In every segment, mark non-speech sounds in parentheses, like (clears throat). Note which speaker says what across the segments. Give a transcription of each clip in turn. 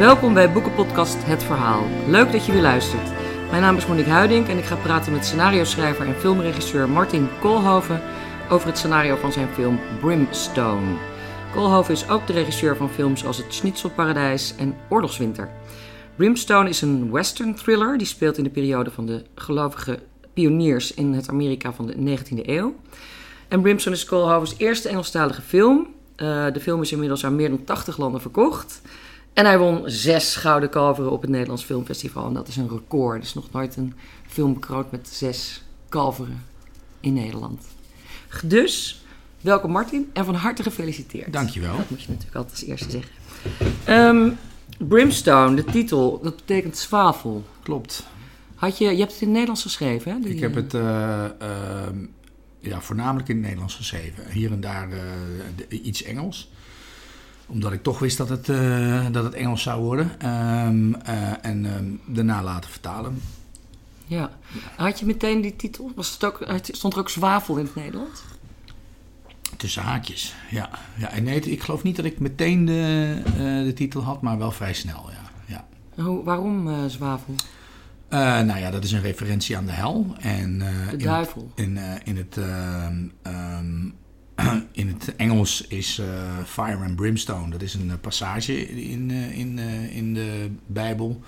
Speaker 1: Welkom bij Boekenpodcast Het Verhaal. Leuk dat je weer luistert. Mijn naam is Monique Huiding en ik ga praten met scenario-schrijver en filmregisseur Martin Koolhoven over het scenario van zijn film Brimstone. Koolhoven is ook de regisseur van films als Het Schnitzelparadijs en Oorlogswinter. Brimstone is een western thriller die speelt in de periode van de gelovige pioniers in het Amerika van de 19e eeuw. En Brimstone is Koolhovens eerste Engelstalige film. Uh, de film is inmiddels aan meer dan 80 landen verkocht. En hij won zes gouden kalveren op het Nederlands Filmfestival. En dat is een record. Er is nog nooit een film bekroond met zes kalveren in Nederland. Dus, welkom Martin en van harte gefeliciteerd.
Speaker 2: Dankjewel.
Speaker 1: Dat moet je natuurlijk altijd als eerste zeggen. Um, Brimstone, de titel, dat betekent zwavel.
Speaker 2: Klopt.
Speaker 1: Had je, je hebt het in het Nederlands geschreven, hè? Die,
Speaker 2: ik heb het uh, uh, ja, voornamelijk in het Nederlands geschreven. Hier en daar uh, de, iets Engels omdat ik toch wist dat het, uh, dat het Engels zou worden. Um, uh, en um, daarna laten vertalen.
Speaker 1: Ja. Had je meteen die titel? Was het ook, stond er ook zwavel in het Nederlands?
Speaker 2: Tussen haakjes, ja. ja en nee, ik geloof niet dat ik meteen de, uh, de titel had, maar wel vrij snel, ja. ja.
Speaker 1: Hoe, waarom zwavel?
Speaker 2: nou ja, dat is een referentie aan de hel. En,
Speaker 1: de duivel.
Speaker 2: In, in, in het um, (clears throat) in het Engels is uh, Fire and Brimstone. Dat is een passage in, uh, in, in de Bijbel.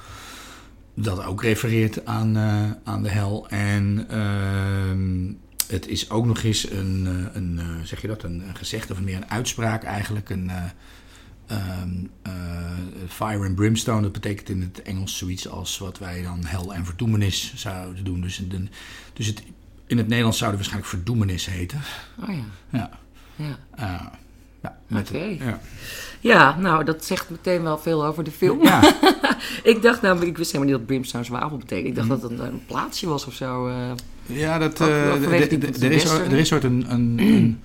Speaker 2: Dat ook refereert aan, aan de hel. En ehm, het is ook nog eens een, een zeg je dat, een, een gezegde of meer een uitspraak eigenlijk. Een, um, fire and Brimstone, dat betekent in het Engels zoiets als wat wij dan hel en verdoemenis zouden doen. Dus, de, dus het in het Nederlands zouden waarschijnlijk verdoemenis heten.
Speaker 1: Oh ja.
Speaker 2: Ja.
Speaker 1: Ja.
Speaker 2: Uh, ja,
Speaker 1: okay.
Speaker 2: ja.
Speaker 1: ja, nou, dat zegt meteen wel veel over de film.
Speaker 2: Ja. (laughs)
Speaker 1: ik dacht namelijk, ik wist helemaal niet dat Brimstone zwavel betekent. Ik dacht mm. dat het een, een, plaatsje was of zo. Uh,
Speaker 2: ja, dat, uh, er is, er is ooit een, een, (clears throat) een,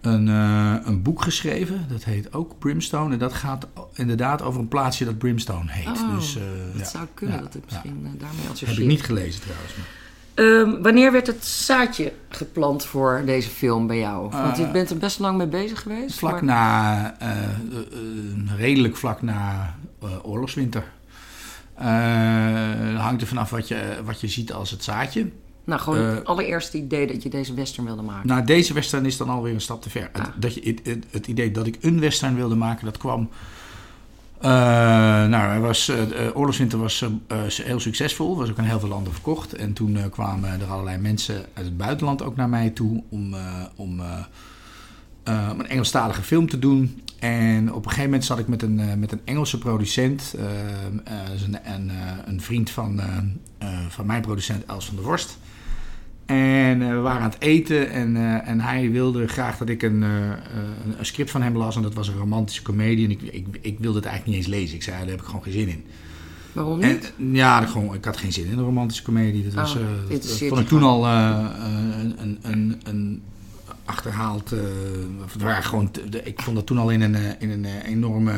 Speaker 2: een, uh, een, boek geschreven. Dat heet ook Brimstone. En dat gaat inderdaad over een plaatsje dat Brimstone heet.
Speaker 1: Oh,
Speaker 2: dus,
Speaker 1: dat
Speaker 2: ja.
Speaker 1: zou kunnen, dat het misschien daarmee associeert.
Speaker 2: Heb ik niet gelezen trouwens. Maar.
Speaker 1: Um, wanneer werd het zaadje geplant voor deze film bij jou? Want je bent er best lang mee bezig geweest.
Speaker 2: Vlak maar... na, uh, uh, redelijk vlak na oorlogswinter. hangt er vanaf wat je, wat je ziet als het zaadje.
Speaker 1: Nou, gewoon het allereerste idee dat je deze western wilde maken.
Speaker 2: Nou, deze western is dan alweer een stap te ver. Ah. Dat je, het, het, het, idee dat ik een western wilde maken, dat kwam uh, nou, hij was, uh, Oorlogswinter was uh, heel succesvol, was ook in heel veel landen verkocht. En toen kwamen er allerlei mensen uit het buitenland ook naar mij toe om, om, een Engelstalige film te doen. En op een gegeven moment zat ik met een, met een Engelse producent, een, een, een, vriend van, van mijn producent Els van der Worst. En uh, we waren aan het eten en, uh, en hij wilde graag dat ik een, uh, een, script van hem las. En dat was een romantische komedie. En ik, ik, ik wilde het eigenlijk niet eens lezen. Ik zei, daar heb ik gewoon geen zin in.
Speaker 1: Waarom niet?
Speaker 2: En, ja, ik, gewoon, ik had geen zin in een romantische komedie. Dat, was,
Speaker 1: oh,
Speaker 2: dat, dat vond ik toen al een, een, een, een achterhaald... het waren gewoon, ik vond dat toen al in een, in een enorme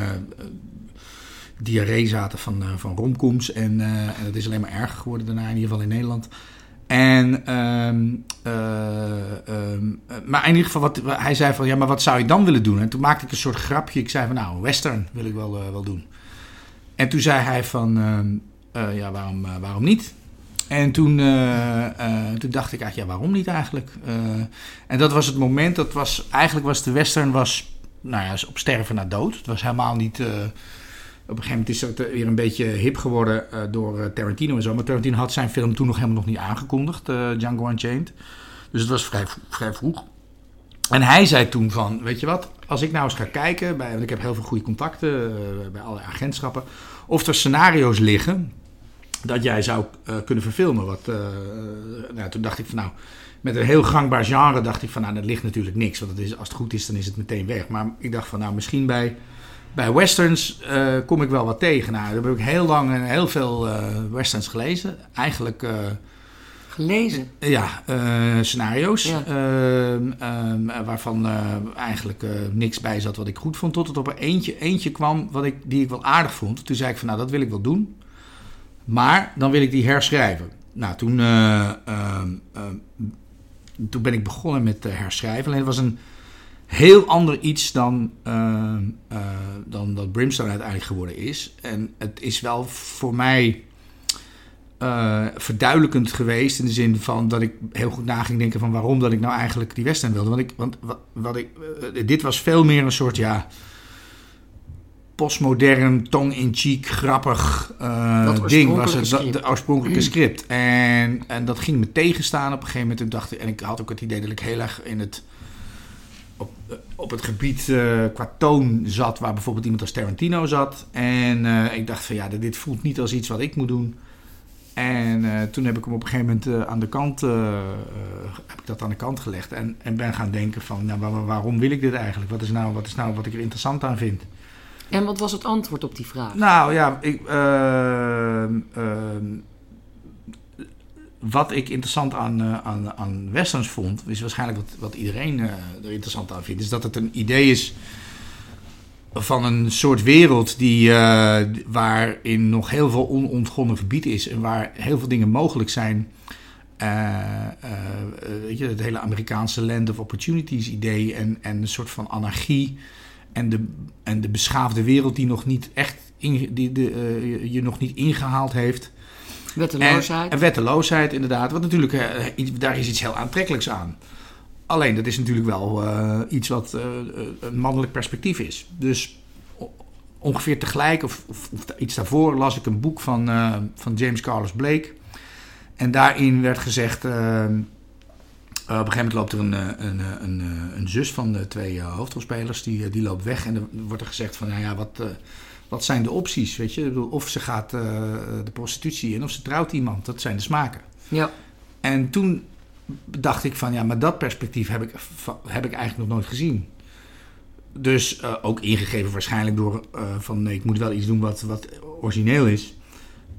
Speaker 2: diarree zaten van, van romcoms. En, en dat is alleen maar erger geworden daarna, in ieder geval in Nederland. En, um, uh, um, maar in ieder geval, wat, hij zei van, ja, maar wat zou je dan willen doen? En toen maakte ik een soort grapje. Ik zei van, nou, western wil ik wel, uh, wel doen. En toen zei hij van, uh, ja, waarom, waarom niet? En toen, toen dacht ik eigenlijk, ja, waarom niet eigenlijk? en dat was het moment, dat was, eigenlijk was de western, was, nou ja, op sterven naar dood. Het was helemaal niet op een gegeven moment is het weer een beetje hip geworden uh, door uh, Tarantino en zo. Maar Tarantino had zijn film toen nog helemaal nog niet aangekondigd, Django Unchained. Dus het was vrij, vrij vroeg. En hij zei toen van, weet je wat, als ik nou eens ga kijken, bij, want ik heb heel veel goede contacten bij alle agentschappen, of er scenario's liggen dat jij zou kunnen verfilmen. Wat, nou, toen dacht ik van nou, met een heel gangbaar genre dacht ik van nou, dat ligt natuurlijk niks. Want is, als het goed is, dan is het meteen weg. Maar ik dacht van nou, misschien bij bij westerns uh, kom ik wel wat tegen. Nou, daar heb ik heel lang en heel veel uh, westerns gelezen. Eigenlijk... Uh,
Speaker 1: gelezen?
Speaker 2: Ja, scenario's. Ja. Ehm, ehm, waarvan eigenlijk niks bij zat wat ik goed vond. Tot het op er eentje, eentje kwam wat ik, die ik wel aardig vond. Toen zei ik van nou, dat wil ik wel doen. Maar dan wil ik die herschrijven. Nou, toen, ehm, toen ben ik begonnen met herschrijven. Alleen het was een heel ander iets dan, uh, uh, dan dat Brimstone uiteindelijk geworden is. En het is wel voor mij uh, verduidelijkend geweest in de zin van dat ik heel goed na ging denken van waarom dat ik nou eigenlijk die western wilde. Want, ik, want wat, wat ik, dit was veel meer een soort ja postmodern, tong-in-cheek, grappig ding was het, dat, de oorspronkelijke script. En, en dat ging me tegenstaan op een gegeven moment. En, dacht, en ik had ook het idee dat ik heel erg in het, op, op het gebied uh, qua toon zat, waar bijvoorbeeld iemand als Tarantino zat. En uh, ik dacht van ja, dit voelt niet als iets wat ik moet doen. En toen heb ik hem op een gegeven moment aan de kant, heb ik dat aan de kant gelegd. En, en ben gaan denken van, nou, waar, waarom wil ik dit eigenlijk? Wat is, nou, wat is nou wat ik er interessant aan vind?
Speaker 1: En wat was het antwoord op die vraag?
Speaker 2: Nou ja, ik, uh, uh, wat ik interessant aan, uh, aan, aan westerns vond, is waarschijnlijk wat, wat iedereen er interessant aan vindt, is dat het een idee is van een soort wereld die, waarin nog heel veel onontgonnen gebied is en waar heel veel dingen mogelijk zijn. weet je, het hele Amerikaanse land of opportunities idee en, en een soort van anarchie en de, en de beschaafde wereld die nog niet echt in, die de, je nog niet ingehaald heeft.
Speaker 1: Wetteloosheid.
Speaker 2: En, en wetteloosheid, inderdaad. Want natuurlijk, uh, daar is iets heel aantrekkelijks aan. Alleen, dat is natuurlijk wel uh, iets wat een mannelijk perspectief is. Dus ongeveer tegelijk, of, of, iets daarvoor, las ik een boek van, van James Carlos Blake. En daarin werd gezegd op een gegeven moment loopt er een, eh, een, eh, een, een zus van de twee hoofdrolspelers, die, die loopt weg. En dan wordt er gezegd van, nou ja, wat, wat zijn de opties, weet je? Of ze gaat de prostitutie in, of ze trouwt iemand. Dat zijn de smaken.
Speaker 1: Ja.
Speaker 2: En toen dacht ik van, ja, maar dat perspectief heb ik, heb ik eigenlijk nog nooit gezien. Dus ook ingegeven waarschijnlijk door van, nee, ik moet wel iets doen wat, wat origineel is.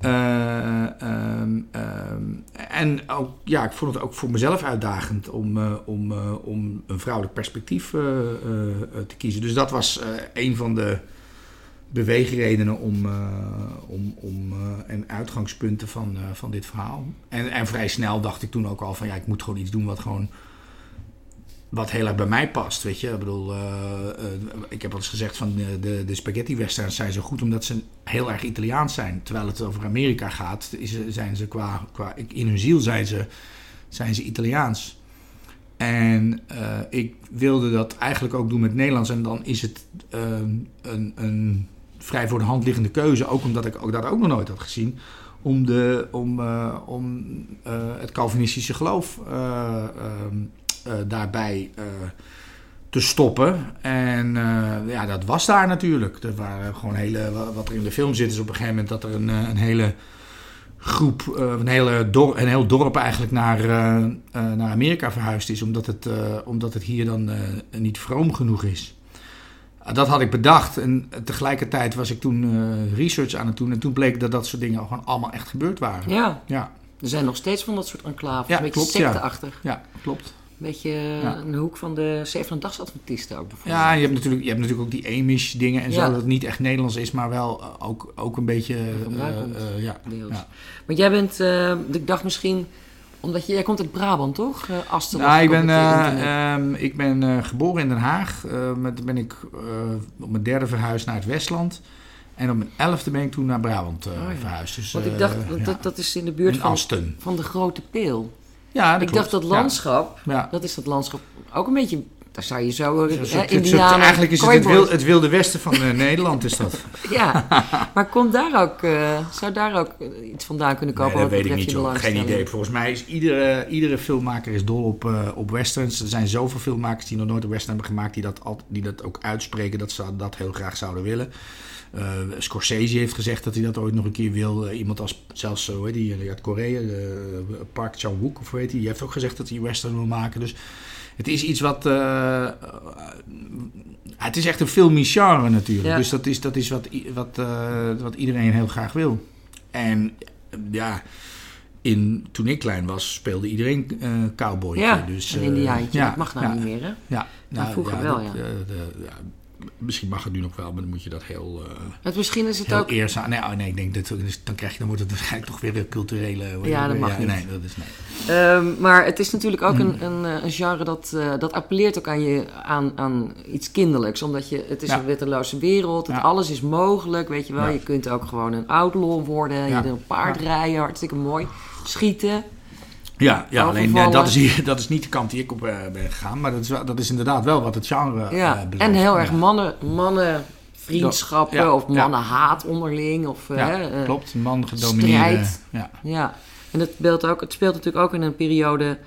Speaker 2: Uh, um, um, en ook, ja, ik vond het ook voor mezelf uitdagend om, om, om een vrouwelijk perspectief te kiezen. Dus dat was een van de beweegredenen om, om, om, en uitgangspunten van, van dit verhaal. En, en vrij snel dacht ik toen ook al van ja, ik moet gewoon iets doen wat gewoon wat heel erg bij mij past, weet je. Ik bedoel, uh, uh, ik heb al eens gezegd van de, de, spaghetti westerns zijn zo goed omdat ze heel erg Italiaans zijn. Terwijl het over Amerika gaat, is, zijn ze qua, qua in hun ziel zijn ze, zijn ze Italiaans. En uh, ik wilde dat eigenlijk ook doen met Nederlands. En dan is het een, een vrij voor de hand liggende keuze, ook omdat ik ook dat ook nog nooit had gezien om, de, om, uh, om uh, het Calvinistische geloof uh, uh, daarbij te stoppen. En ja, dat was daar natuurlijk. Er waren gewoon hele, wat er in de film zit, is op een gegeven moment dat er een, een hele groep, een, hele dor, een heel dorp eigenlijk naar, naar Amerika verhuisd is, omdat het, omdat het hier dan niet vroom genoeg is. Dat had ik bedacht en tegelijkertijd was ik toen research aan het doen. En toen bleek dat dat soort dingen gewoon allemaal echt gebeurd waren.
Speaker 1: Ja.
Speaker 2: ja.
Speaker 1: Er zijn nog steeds van dat soort enclaves.
Speaker 2: Ja,
Speaker 1: een beetje
Speaker 2: klopt,
Speaker 1: secteachtig.
Speaker 2: Ja. ja, klopt.
Speaker 1: Een beetje ja. een hoek van de Zevende Dagsadventisten ook bijvoorbeeld.
Speaker 2: Ja, je hebt natuurlijk, je hebt natuurlijk ook die Amish dingen en zo. Dat het niet echt Nederlands is, maar wel ook, ook een beetje... Uh, uh, ja,
Speaker 1: ja. Want jij bent, ik dacht misschien... Omdat je, jij komt uit Brabant, toch? Uh, Asten.
Speaker 2: Nou, ik ben, um, ik ben geboren in Den Haag. met, ben ik op mijn derde verhuisd naar het Westland. En op mijn elfde ben ik toen naar Brabant oh, ja. verhuisd. Dus,
Speaker 1: Want ik dacht, dat, dat is in de buurt
Speaker 2: in
Speaker 1: van,
Speaker 2: Asten.
Speaker 1: van de Grote Peel.
Speaker 2: Ja, dat
Speaker 1: ik
Speaker 2: klopt.
Speaker 1: dacht dat landschap,
Speaker 2: ja.
Speaker 1: dat is dat landschap ook een beetje. Daar zou je zo.
Speaker 2: Soort, Indianen, eigenlijk is het het, wil, het wilde westen van uh, Nederland, is dat. (laughs)
Speaker 1: ja, maar komt daar ook, uh, zou daar ook iets vandaan kunnen komen?
Speaker 2: Nee, dat weet ik niet, joh. Geen idee. Volgens mij is iedere, iedere filmmaker is dol op, op westerns. Er zijn zoveel filmmakers die nog nooit een western hebben gemaakt, die dat, al, die dat ook uitspreken dat ze dat heel graag zouden willen. Uh, Scorsese heeft gezegd dat hij dat ooit nog een keer wil. Uh, iemand als zelfs zo, uh, die uit Korea, Park Chan-wook of heet hij, die heeft ook gezegd dat hij western wil maken. Dus het is iets wat. het is echt een filmisch genre natuurlijk. Ja. Dus dat is, dat is wat, wat, wat iedereen heel graag wil. En ja. In, toen ik klein was, speelde iedereen uh, cowboy.
Speaker 1: Ja,
Speaker 2: dus,
Speaker 1: een Indiaantje. Ja, dat mag nou ja, niet meer, hè?
Speaker 2: Ja,
Speaker 1: nou, vroeger wel, ja.
Speaker 2: De, de, misschien mag het nu nog wel, maar dan moet je dat heel, eh
Speaker 1: Het, misschien is het ook...
Speaker 2: eerzaam... Nee, oh, nee, ik denk dat dan krijg je, dan wordt het waarschijnlijk toch weer een culturele...
Speaker 1: Ja, dat mag niet.
Speaker 2: Nee, dat is nee.
Speaker 1: Ehm, maar het is natuurlijk ook
Speaker 2: Mm.
Speaker 1: een, een, eh, een genre dat, eh, dat appelleert ook aan, je, aan, aan iets kinderlijks. Omdat je, het is
Speaker 2: Ja.
Speaker 1: een wetteloze wereld, het,
Speaker 2: Ja.
Speaker 1: alles is mogelijk, weet je wel. Je kunt ook gewoon een outlaw worden, je een paard rijden, hartstikke mooi. Schieten.
Speaker 2: Ja, ja alleen eh, dat is, hier, (laughs) dat is niet de kant die ik op eh, ben gegaan. Maar dat is, dat is inderdaad wel wat het genre eh
Speaker 1: Ja.
Speaker 2: belooft.
Speaker 1: en heel erg mannen, mannenvriendschappen
Speaker 2: Ja.
Speaker 1: of mannenhaat onderling. Of, eh,
Speaker 2: Ja,
Speaker 1: hè, eh,
Speaker 2: klopt. Man gedomineerde.
Speaker 1: strijd.
Speaker 2: Ja.
Speaker 1: Ja, en het speelt, ook, het speelt natuurlijk ook in een periode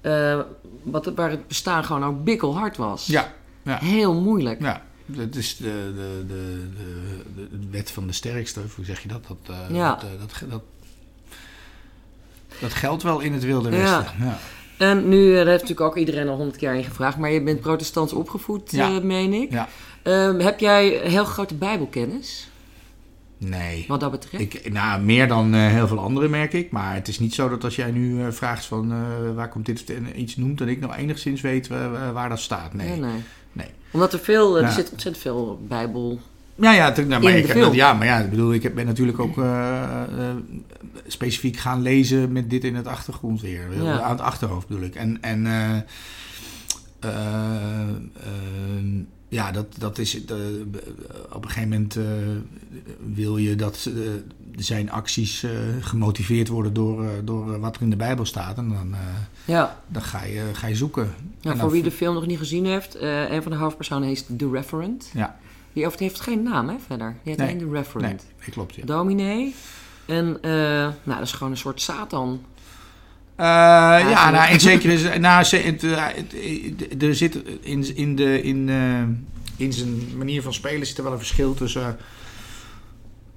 Speaker 1: eh, wat, waar het bestaan gewoon ook bikkelhard was.
Speaker 2: Ja. Ja.
Speaker 1: Heel moeilijk.
Speaker 2: ja. Het is de, de, de, de, wet van de sterkste, hoe zeg je dat? Dat, eh,
Speaker 1: Ja.
Speaker 2: dat, eh, dat, dat, dat geldt wel in het Wilde. Westen. Ja.
Speaker 1: En nu, eh, daar heeft natuurlijk ook iedereen al honderd keer in gevraagd, maar je bent protestants opgevoed,
Speaker 2: Ja.
Speaker 1: eh, meen ik.
Speaker 2: Ja.
Speaker 1: Ehm, heb jij heel grote bijbelkennis,
Speaker 2: Nee.
Speaker 1: wat dat betreft?
Speaker 2: Ik, nou, meer dan eh, heel veel anderen merk ik. Maar het is niet zo dat als jij nu vraagt van waar komt dit en iets noemt, dat ik nog enigszins weet waar dat staat. Nee.
Speaker 1: Ja, nee.
Speaker 2: nee.
Speaker 1: Omdat er veel, er
Speaker 2: Ja.
Speaker 1: zit ontzettend veel bijbel...
Speaker 2: Ja, ja, tu- nou, maar ik heb ja, maar ja, ik bedoel, ik heb- ben natuurlijk ook eh, eh, specifiek gaan lezen met dit in het achtergrond weer.
Speaker 1: Ja.
Speaker 2: Aan het achterhoofd bedoel ik. En, en eh, ja, dat, dat is. eh, op een gegeven moment wil je dat zijn acties gemotiveerd worden door, door wat er in de Bijbel staat. En dan,
Speaker 1: Ja,
Speaker 2: dan ga, je, ga je zoeken. En
Speaker 1: voor
Speaker 2: dan-
Speaker 1: wie de film nog niet gezien heeft, een van de hoofdpersonen heet The Referent.
Speaker 2: Ja,
Speaker 1: Die heeft, heeft geen naam, hè, verder. Die heet
Speaker 2: Nee.
Speaker 1: alleen
Speaker 2: nee,
Speaker 1: Referent.
Speaker 2: nee, klopt. Ja.
Speaker 1: Dominee. En, eh, nou, dat is gewoon een soort Satan.
Speaker 2: Eh, ja, nou, in zekere zin. Nou, eh, er zit in, in, de, in, in zijn manier van spelen zit er wel een verschil tussen.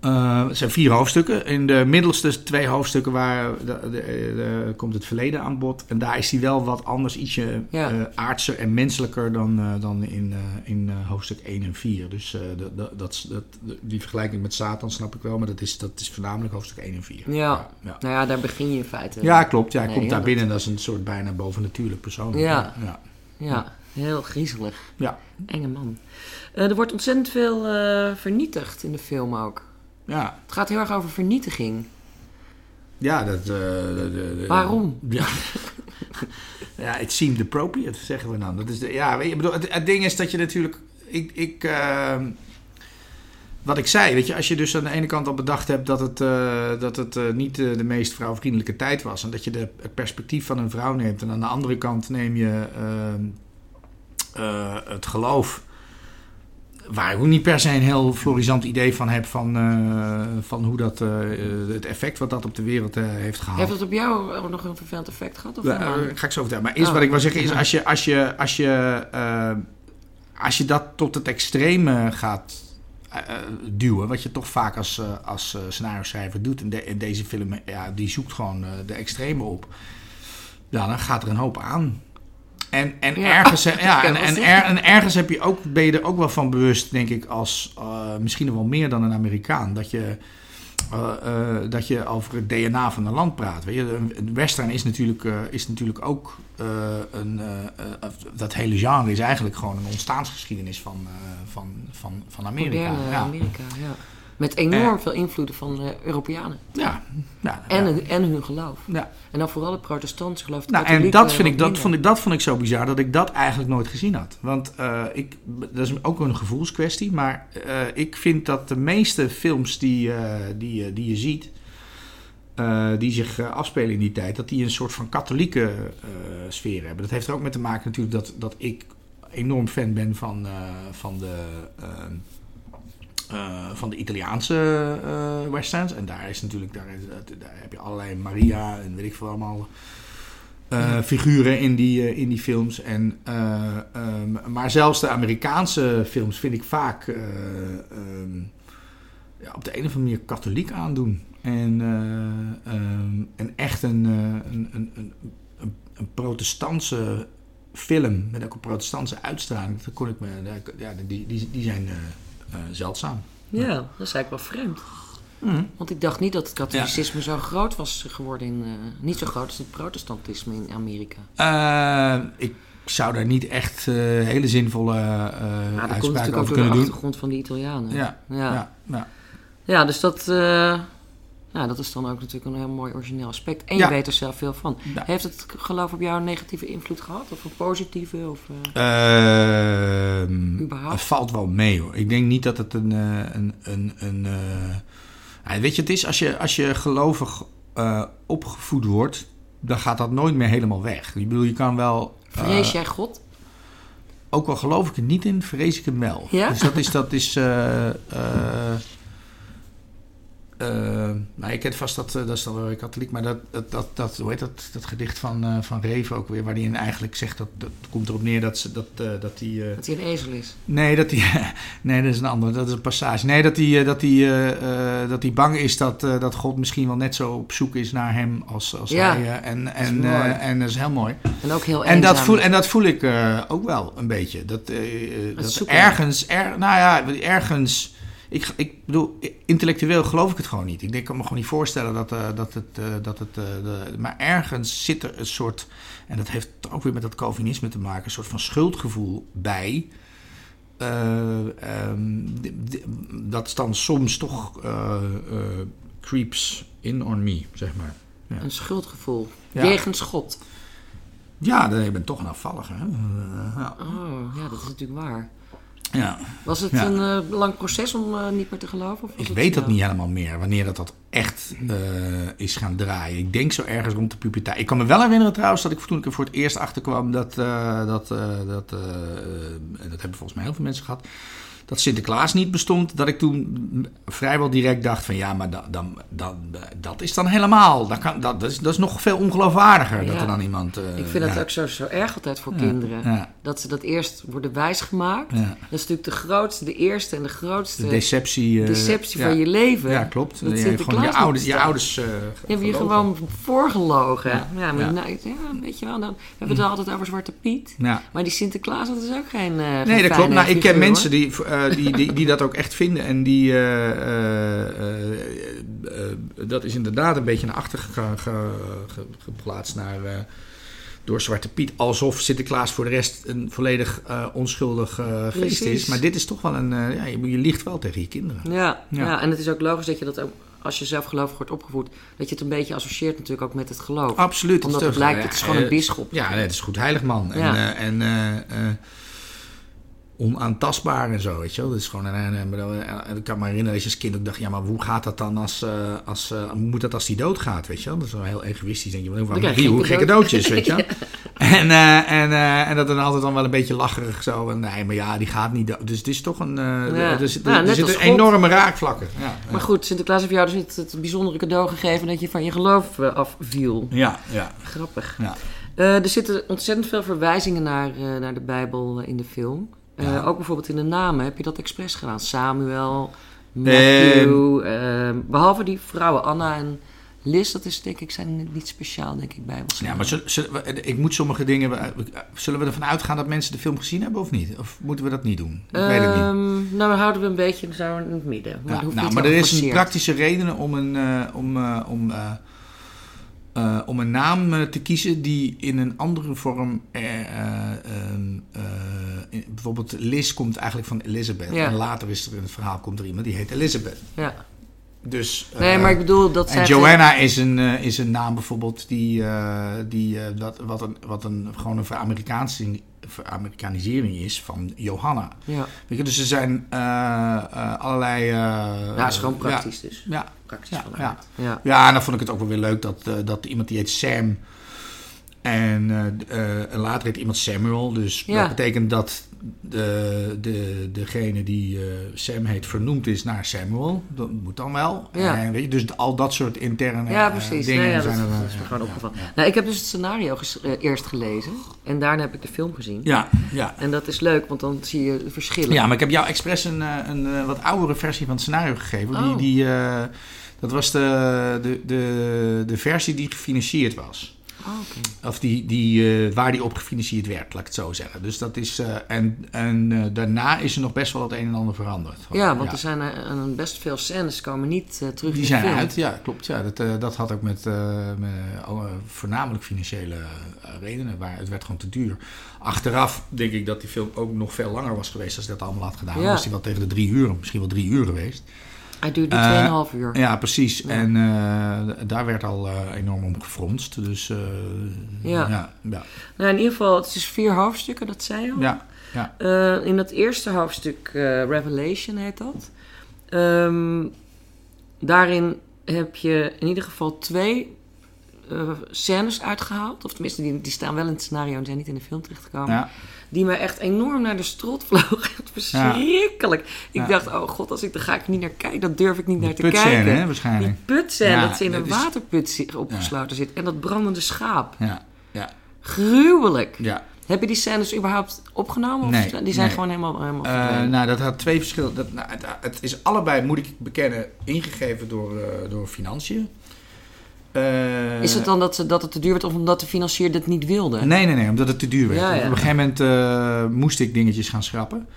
Speaker 2: Eh, het zijn vier hoofdstukken. In de middelste twee hoofdstukken waar de, de, de- komt het verleden aan bod. En daar is hij wel wat anders, ietsje
Speaker 1: Ja.
Speaker 2: eh, aardser en menselijker dan, eh, dan in, in hoofdstuk 1 en 4. Dus dat, dat, dat, dat- die vergelijking met Satan snap ik wel, maar dat is, dat is voornamelijk hoofdstuk 1 en 4.
Speaker 1: Ja.
Speaker 2: ja.
Speaker 1: Nou ja, daar begin je in feite.
Speaker 2: Ja, klopt. Ja, hij
Speaker 1: Nee,
Speaker 2: komt daar
Speaker 1: ja,
Speaker 2: binnen. Dat is een soort bijna bovennatuurlijk persoon.
Speaker 1: Ja.
Speaker 2: ja.
Speaker 1: Ja, heel griezelig.
Speaker 2: Ja.
Speaker 1: Enge man. Er wordt ontzettend veel vernietigd in de film ook.
Speaker 2: Ja,
Speaker 1: Het gaat heel erg over vernietiging.
Speaker 2: ja dat... eh, de- de-
Speaker 1: Waarom?
Speaker 2: Ja. ja, it seemed appropriate, zeggen we dan. Dat is de, ja, je, ik bedoel, het, het ding is dat je natuurlijk... Ik, ik, ehm, wat ik zei, weet je, als je dus aan de ene kant al bedacht hebt dat het, eh, dat het eh, niet de meest vrouwvriendelijke tijd was. En dat je de, het perspectief van een vrouw neemt. En aan de andere kant neem je ehm, eh, het geloof. Waar ik ook niet per se een heel florisant idee van heb van, eh, van hoe dat, eh, het effect wat dat op de wereld eh, heeft gehad.
Speaker 1: Heeft het op jou ook nog een vervelend effect gehad? Of niet?
Speaker 2: ga ik zo vertellen. Maar eerst
Speaker 1: Oh.
Speaker 2: wat ik wil zeggen is, als je, als je, als je, als je dat tot het extreme gaat duwen, wat je toch vaak als, als scenario schrijver doet, en, de, en deze film, ja, die zoekt gewoon de extreme op, ja, dan gaat er een hoop aan. En, en,
Speaker 1: Ja.
Speaker 2: ergens, (laughs) ja, en, en, er- en ergens heb je ook, ben je er ook wel van bewust, denk ik, als eh, misschien wel meer dan een Amerikaan, dat je, eh, eh, dat je over het DNA van een land praat. Weet je? Een- western is natuurlijk, is natuurlijk ook een. dat hele genre is eigenlijk gewoon een ontstaansgeschiedenis van, van, van, van Amerika.
Speaker 1: Moderne
Speaker 2: ja.
Speaker 1: Amerika, ja. Met enorm
Speaker 2: Eh.
Speaker 1: veel invloeden van de Europeanen.
Speaker 2: Ja. Ja,
Speaker 1: En,
Speaker 2: ja.
Speaker 1: en hun geloof.
Speaker 2: Ja.
Speaker 1: En dan vooral het protestantse geloof.
Speaker 2: Nou, en dat, vind ik, dat, vond ik, dat vond ik zo bizar dat ik dat eigenlijk nooit gezien had. Want eh, ik, dat is ook een gevoelskwestie. Maar eh, ik vind dat de meeste films die, eh, die, je- die je ziet, eh, die zich eh, afspelen in die tijd, dat die een soort van katholieke eh, sfeer hebben. Dat heeft er ook mee te maken natuurlijk dat, dat ik enorm fan ben van, eh, van de. Eh, van de Italiaanse westerns. En daar is natuurlijk, daar, is- daar heb je allerlei Maria en weet ik veel allemaal eh, figuren in die, in die films. En, eh, ehm, maar zelfs de Amerikaanse films vind ik vaak eh, ehm, ja, op de een of andere manier katholiek aandoen. En, eh, ehm, en echt een, een, een, een, protestantse film met ook een protestantse uitstraling. Dat kon ik me, ja, die, die, die zijn zeldzaam.
Speaker 1: Ja, dat is eigenlijk wel vreemd. Want ik dacht niet dat het katholicisme zo groot was geworden in... eh, niet zo groot als het protestantisme in Amerika.
Speaker 2: Eh, ik zou daar niet echt eh, hele zinvolle eh
Speaker 1: Ja, dat komt natuurlijk ook
Speaker 2: over
Speaker 1: door de
Speaker 2: doen.
Speaker 1: achtergrond van die Italianen.
Speaker 2: Ja,
Speaker 1: ja.
Speaker 2: ja, ja.
Speaker 1: Ja, dus dat, ja, dat is dan ook natuurlijk een heel mooi origineel aspect. En je
Speaker 2: Ja.
Speaker 1: weet er zelf veel van.
Speaker 2: Ja.
Speaker 1: Heeft het geloof op jou een negatieve invloed gehad? Of een positieve? Of, eh,
Speaker 2: Ehm, het valt wel mee hoor. Ik denk niet dat het een. eh, een, een, een eh, weet je, het is als je, als je gelovig opgevoed wordt, dan gaat dat nooit meer helemaal weg. Ik bedoel, je kan wel.
Speaker 1: vrees jij God?
Speaker 2: ook al geloof ik er niet in, vrees ik hem wel.
Speaker 1: Ja?
Speaker 2: Dus dat is. Dat is nou, je kent vast dat, eh, dat is dan wel katholiek, maar dat, dat, dat, dat, hoe heet dat, dat gedicht van, eh van Reven ook weer, waar hij eigenlijk zegt dat, dat komt erop neer dat ze, dat, eh, dat die, eh,
Speaker 1: Dat hij een ezel is.
Speaker 2: Nee, dat hij. (laughs) Nee, dat is een andere. Dat is een passage. Nee, dat hij, eh, dat hij, eh, eh, dat hij bang is dat, eh, dat God misschien wel net zo op zoek is naar hem als, als
Speaker 1: Ja,
Speaker 2: hij. eh, en, en, eh, en dat is heel mooi.
Speaker 1: En ook heel
Speaker 2: En dat, voel, en dat voel ik eh, ook wel een beetje. Dat, eh, eh, dat
Speaker 1: zoeken.
Speaker 2: ergens, er, nou ja, ergens. Ik, ik bedoel, intellectueel geloof ik het gewoon niet. Ik denk, ik kan me gewoon niet voorstellen dat, eh, dat het. eh, dat het eh, de, maar ergens zit er een soort. En dat heeft ook weer met dat Calvinisme te maken. Een soort van schuldgevoel bij. Eh, ehm, dat is dan soms toch creeps in on me, zeg maar.
Speaker 1: Een schuldgevoel.
Speaker 2: Ja.
Speaker 1: Jegens God.
Speaker 2: Ja, dan- ik ben toch een afvallige. Hè? Ja.
Speaker 1: Oh, ja, dat is natuurlijk waar.
Speaker 2: Ja.
Speaker 1: Was het
Speaker 2: Ja.
Speaker 1: een eh, lang proces om eh, niet meer te geloven? Of
Speaker 2: Ik
Speaker 1: het,
Speaker 2: weet dat
Speaker 1: eh,
Speaker 2: niet helemaal meer, wanneer dat, dat echt is gaan draaien. Ik denk zo ergens rond de puberteit. Ik kan me wel herinneren trouwens dat ik toen ik er voor het eerst achter kwam dat, dat, dat en dat hebben volgens mij heel veel mensen gehad, dat Sinterklaas niet bestond. Dat ik toen vrijwel direct dacht van ja, maar dan, dan, dan, dat is dan helemaal, dat, kan, dat, dat, is, dat is nog veel ongeloofwaardiger dat er dan iemand... eh,
Speaker 1: Ik vind
Speaker 2: ja,
Speaker 1: het ook zo, zo erg altijd voor
Speaker 2: Ja,
Speaker 1: kinderen. Dat ze dat eerst worden wijsgemaakt. Dat is natuurlijk de grootste, de eerste en de grootste
Speaker 2: De deceptie. eh,
Speaker 1: deceptie van je leven.
Speaker 2: Ja, klopt.
Speaker 1: Dat
Speaker 2: Je, gewoon je ouders, je ouders eh,
Speaker 1: Je hebt je gewoon voorgelogen. Ja, maar. Nou, ja, weet je wel, dan hebben we het altijd over Zwarte Piet. Maar die Sinterklaas, dat is ook geen. geen
Speaker 2: Nee, dat klopt. Nou, ik ken mensen die, die, die, die dat ook echt vinden. En die. eh, eh, eh, eh, dat is inderdaad een beetje naar achter ge- ge- ge- geplaatst naar. eh, door Zwarte Piet. Alsof Sinterklaas voor de rest een volledig eh, onschuldig eh, feest
Speaker 1: Precies.
Speaker 2: is. Maar dit is toch wel een. eh, ja, je, je liegt wel tegen je kinderen.
Speaker 1: Ja, ja.
Speaker 2: Ja.
Speaker 1: en het is ook logisch dat je dat ook, als je zelf gelovig wordt opgevoed, dat je het een beetje associeert natuurlijk ook met het geloof.
Speaker 2: Absoluut.
Speaker 1: Omdat het
Speaker 2: toch-
Speaker 1: lijkt, het is gewoon een
Speaker 2: eh,
Speaker 1: bisschop.
Speaker 2: Ja, nee, het is goed heilig man. En,
Speaker 1: Ja.
Speaker 2: eh, en eh, eh, onaantastbaar en zo, weet je wel. Dat is gewoon een, en ik kan me herinneren dat je als kind ook dacht, ja, maar hoe gaat dat dan als, eh, als eh, hoe moet dat als die doodgaat, weet je wel? Dat is wel heel egoïstisch, denk je, hoe, hoe gekke cadeautjes, weet je wel? (laughs) (laughs) En, eh, en, en dat dan altijd dan wel een beetje lacherig zo. En, nee, maar ja, die gaat niet dood. Dus het is toch een,
Speaker 1: Ja.
Speaker 2: er,
Speaker 1: Ja,
Speaker 2: er
Speaker 1: net
Speaker 2: zitten enorme raakvlakken. Ja,
Speaker 1: Maar goed, Sinterklaas heeft jou dus niet het bijzondere cadeau gegeven dat je van je geloof afviel.
Speaker 2: ja, ja.
Speaker 1: Grappig.
Speaker 2: ja.
Speaker 1: Er zitten ontzettend veel verwijzingen naar, naar de Bijbel in de film. Eh. Ook bijvoorbeeld in de namen. Heb je dat expres gedaan? Samuel, Matthew. eh, behalve die vrouwen Anna en Liz. Dat is denk ik zijn niet speciaal, denk ik, Bijbelse.
Speaker 2: Ja, maar zullen, zullen we- ik moet sommige dingen. Zullen we ervan uitgaan dat mensen de film gezien hebben of niet? Of moeten we dat niet doen? Ik weet het niet.
Speaker 1: Ehm, nou, dan houden we een beetje zo in het midden. Maar,
Speaker 2: Ja, nou, maar er is een praktische reden om een, eh, om, eh, om, om een naam te kiezen die in een andere vorm. Eh, eh, eh, bijvoorbeeld Liz komt eigenlijk van Elizabeth.
Speaker 1: Ja.
Speaker 2: En later is er in het verhaal komt er iemand die heet Elizabeth.
Speaker 1: Ja.
Speaker 2: Dus, eh,
Speaker 1: Nee, maar ik bedoel dat
Speaker 2: en. Joanna is een, eh, is een naam bijvoorbeeld die, eh, die eh, dat, wat, een, wat een, gewoon een veramerikanisering, veramerikanisering is van Johanna.
Speaker 1: Ja,
Speaker 2: Weet je, dus er zijn eh, eh, allerlei... eh,
Speaker 1: ja is gewoon
Speaker 2: ja,
Speaker 1: praktisch dus.
Speaker 2: Ja,
Speaker 1: Praktisch
Speaker 2: ja, ja.
Speaker 1: Ja.
Speaker 2: ja, en dan vond ik het ook wel weer leuk dat, eh, dat iemand die heet Sam... En, eh, eh, later heet iemand Samuel. Dus
Speaker 1: Ja.
Speaker 2: dat betekent dat de, de, degene die eh, Sam heet vernoemd is naar Samuel. Dat moet dan wel.
Speaker 1: Ja.
Speaker 2: En, weet je, dus al dat soort interne
Speaker 1: Ja, precies.
Speaker 2: dingen
Speaker 1: Nee, ja,
Speaker 2: zijn
Speaker 1: dat,
Speaker 2: er...
Speaker 1: dat is me gewoon opgevallen. Nou, ik heb dus het scenario eerst gelezen. En daarna heb ik de film gezien.
Speaker 2: Ja, ja.
Speaker 1: En dat is leuk, want dan zie je de verschillen.
Speaker 2: Ja, maar ik heb jou expres een, een wat oudere versie van het scenario gegeven. Die,
Speaker 1: Oh.
Speaker 2: die, dat was de, de, de, de versie die gefinancierd was.
Speaker 1: Oh, oké.
Speaker 2: Of die, die, eh, waar die op gefinancierd werd, laat ik het zo zeggen. Dus dat is. eh, en en eh, daarna is er nog best wel het een en ander veranderd.
Speaker 1: Ja, want er zijn een best veel scènes komen niet terug
Speaker 2: Die zijn
Speaker 1: film.
Speaker 2: uit, ja, klopt. Ja. Dat, dat had ook met, met eh, voornamelijk financiële redenen. Waar het werd gewoon te duur. Achteraf denk ik dat die film ook nog veel langer was geweest als hij dat allemaal had gedaan. Dan was hij wel tegen de drie uur, misschien wel drie uur geweest.
Speaker 1: Hij duurde
Speaker 2: Eh,
Speaker 1: 2,5 uur.
Speaker 2: Ja, precies.
Speaker 1: Ja.
Speaker 2: En eh, daar werd al eh, enorm om gefronst. Dus
Speaker 1: Ja.
Speaker 2: ja, ja,
Speaker 1: Nou, in ieder geval, het is vier hoofdstukken, dat zei je al.
Speaker 2: ja.
Speaker 1: Eh, in dat eerste hoofdstuk, Revelation heet dat. Ehm, daarin heb je in ieder geval twee eh, scènes uitgehaald. Of tenminste, die, die staan wel in het scenario en zijn niet in de film terechtgekomen.
Speaker 2: ja.
Speaker 1: Die me echt enorm naar de strot (laughs) vlogen. Verschrikkelijk. Ik
Speaker 2: Ja.
Speaker 1: dacht, oh god, als ik, daar ga ik niet naar kijken. Dan durf ik niet naar te kijken.
Speaker 2: hè, waarschijnlijk.
Speaker 1: Die putscène, dat ze in een
Speaker 2: dat
Speaker 1: waterput opgesloten zit. En dat brandende schaap.
Speaker 2: Ja, ja,
Speaker 1: Gruwelijk.
Speaker 2: ja.
Speaker 1: Heb je die scènes überhaupt opgenomen? Of
Speaker 2: Nee,
Speaker 1: die zijn
Speaker 2: nee.
Speaker 1: gewoon helemaal, helemaal verdwenen?
Speaker 2: nou, dat had twee verschillen. Dat, nou, het, het is allebei, moet ik bekennen, ingegeven door, eh, door financiën. Eh,
Speaker 1: Is het dan dat, ze- dat het te duur werd of omdat de financier dit niet wilde?
Speaker 2: Nee, nee, nee, omdat het te duur werd.
Speaker 1: Ja,
Speaker 2: Want
Speaker 1: ja.
Speaker 2: Op een gegeven moment eh, moest ik dingetjes gaan schrappen.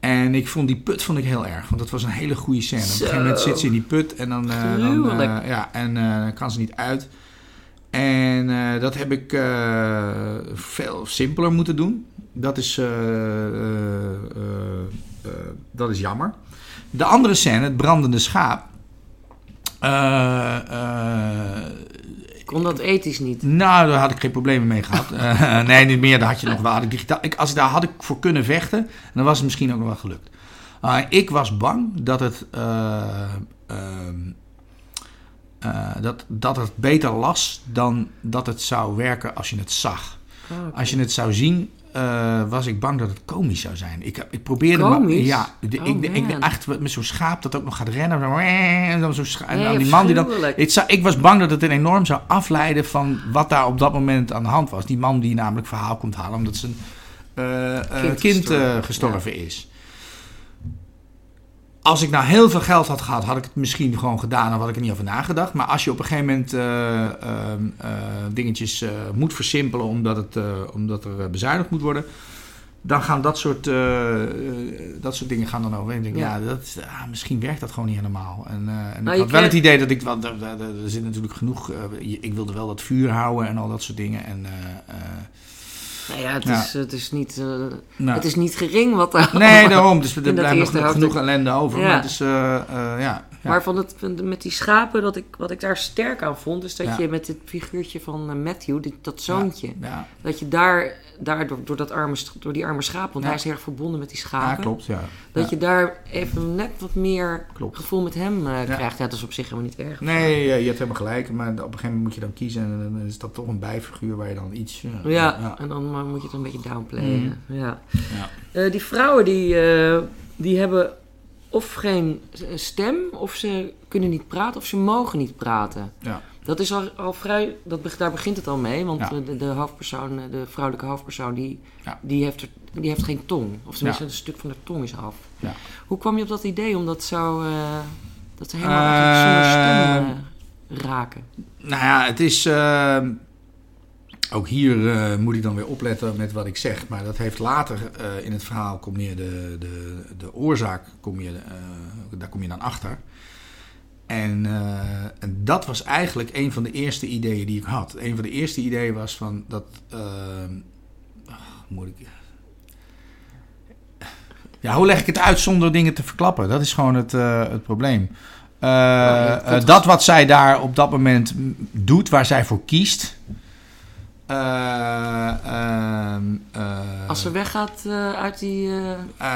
Speaker 2: En ik vond die put vond ik heel erg, want dat was een hele goede scène. Op een gegeven moment zit ze in die put en dan, eh, ja, en kan ze niet uit. En dat heb ik veel simpeler moeten doen. Dat is, dat is jammer. De andere scène, het brandende schaap.
Speaker 1: Kon dat ethisch niet?
Speaker 2: nou, daar had ik geen problemen mee gehad. (laughs) Eh, nee, niet meer. Daar had je nog wel. Had ik digitaal, ik, als ik daar had ik voor kunnen vechten, dan was het misschien ook nog wel gelukt. Uh, ik was bang dat het, uh, ehm, uh, dat, dat het beter las dan dat het zou werken als je het zag.
Speaker 1: Oh, okay.
Speaker 2: Als je het zou zien, uh, was ik bang dat het komisch zou zijn. Ik, ik probeerde...
Speaker 1: Komisch?
Speaker 2: Ja, de,
Speaker 1: oh,
Speaker 2: ik, de, ik, echt met zo'n schaap dat ook nog gaat rennen. En dan, zo en dan die man die dan... Ik, zou, ik was bang dat het een enorm zou afleiden van wat daar op dat moment aan de hand was. Die man die namelijk verhaal komt halen omdat zijn uh, kind, kind gestorven, gestorven ja. is. Als ik nou heel veel geld had gehad, had ik het misschien gewoon gedaan en had ik er niet over nagedacht. Maar als je op een gegeven moment uh, uh, dingetjes uh, moet versimpelen omdat, het, omdat er bezuinigd moet worden, dan gaan dat soort, dat soort dingen gaan dan over. En denk, ja, ja dat, misschien werkt dat gewoon niet helemaal. En, en nou, ik had wel het idee dat ik, want er zit natuurlijk genoeg, ik wilde wel dat vuur houden en al dat soort dingen. En,
Speaker 1: nou ja, het, ja. Is, het, is niet, uh, nou. het is niet gering wat daar
Speaker 2: Nee, daarom. Dus er blijft nog genoeg ellende over. Ja. Maar, dus, uh, uh, ja.
Speaker 1: Maar van het, met die schapen, dat ik, wat ik daar sterk aan vond... is dat je met het figuurtje van eh, Matthew, die, dat zoontje... dat je daar, daar door, door, dat arme, door die arme schaap... want hij is heel erg verbonden met die schapen...
Speaker 2: Ja, klopt, ja.
Speaker 1: Dat je daar even net wat meer klopt. gevoel met hem krijgt. Ja, dat is op zich helemaal niet erg.
Speaker 2: Nee, je hebt helemaal gelijk. Maar op een gegeven moment moet je dan kiezen... en dan is dat toch een bijfiguur waar je dan iets...
Speaker 1: ja, en dan maar moet je het een beetje downplayen. Mm. Ja. ja. Uh, die vrouwen die, uh, die hebben of geen stem, of ze kunnen niet praten, of ze mogen niet praten.
Speaker 2: Ja.
Speaker 1: Dat is al, al vrij, dat, daar begint het al mee, want ja. de, de, hoofdpersoon, de vrouwelijke hoofdpersoon, die,
Speaker 2: ja.
Speaker 1: die, heeft, er, die heeft geen tong. Of tenminste, een stuk van de tong is af. Hoe kwam je op dat idee om dat zo, uh, dat ze helemaal uh, zonder stem raken?
Speaker 2: Nou ja, het is ook hier uh, moet ik dan weer opletten met wat ik zeg. Maar dat heeft later uh, in het verhaal kom je de, de, de oorzaak, kom je, uh, daar kom je dan achter. En, en, dat was eigenlijk een van de eerste ideeën die ik had. Een van de eerste ideeën was van dat. moet ik. Ja, hoe leg ik het uit zonder dingen te verklappen? Dat is gewoon het, het probleem. Ja, dat, dat wat zij daar op dat moment doet, waar zij voor kiest. Uh, uh, uh,
Speaker 1: Als ze weggaat uh, uit die.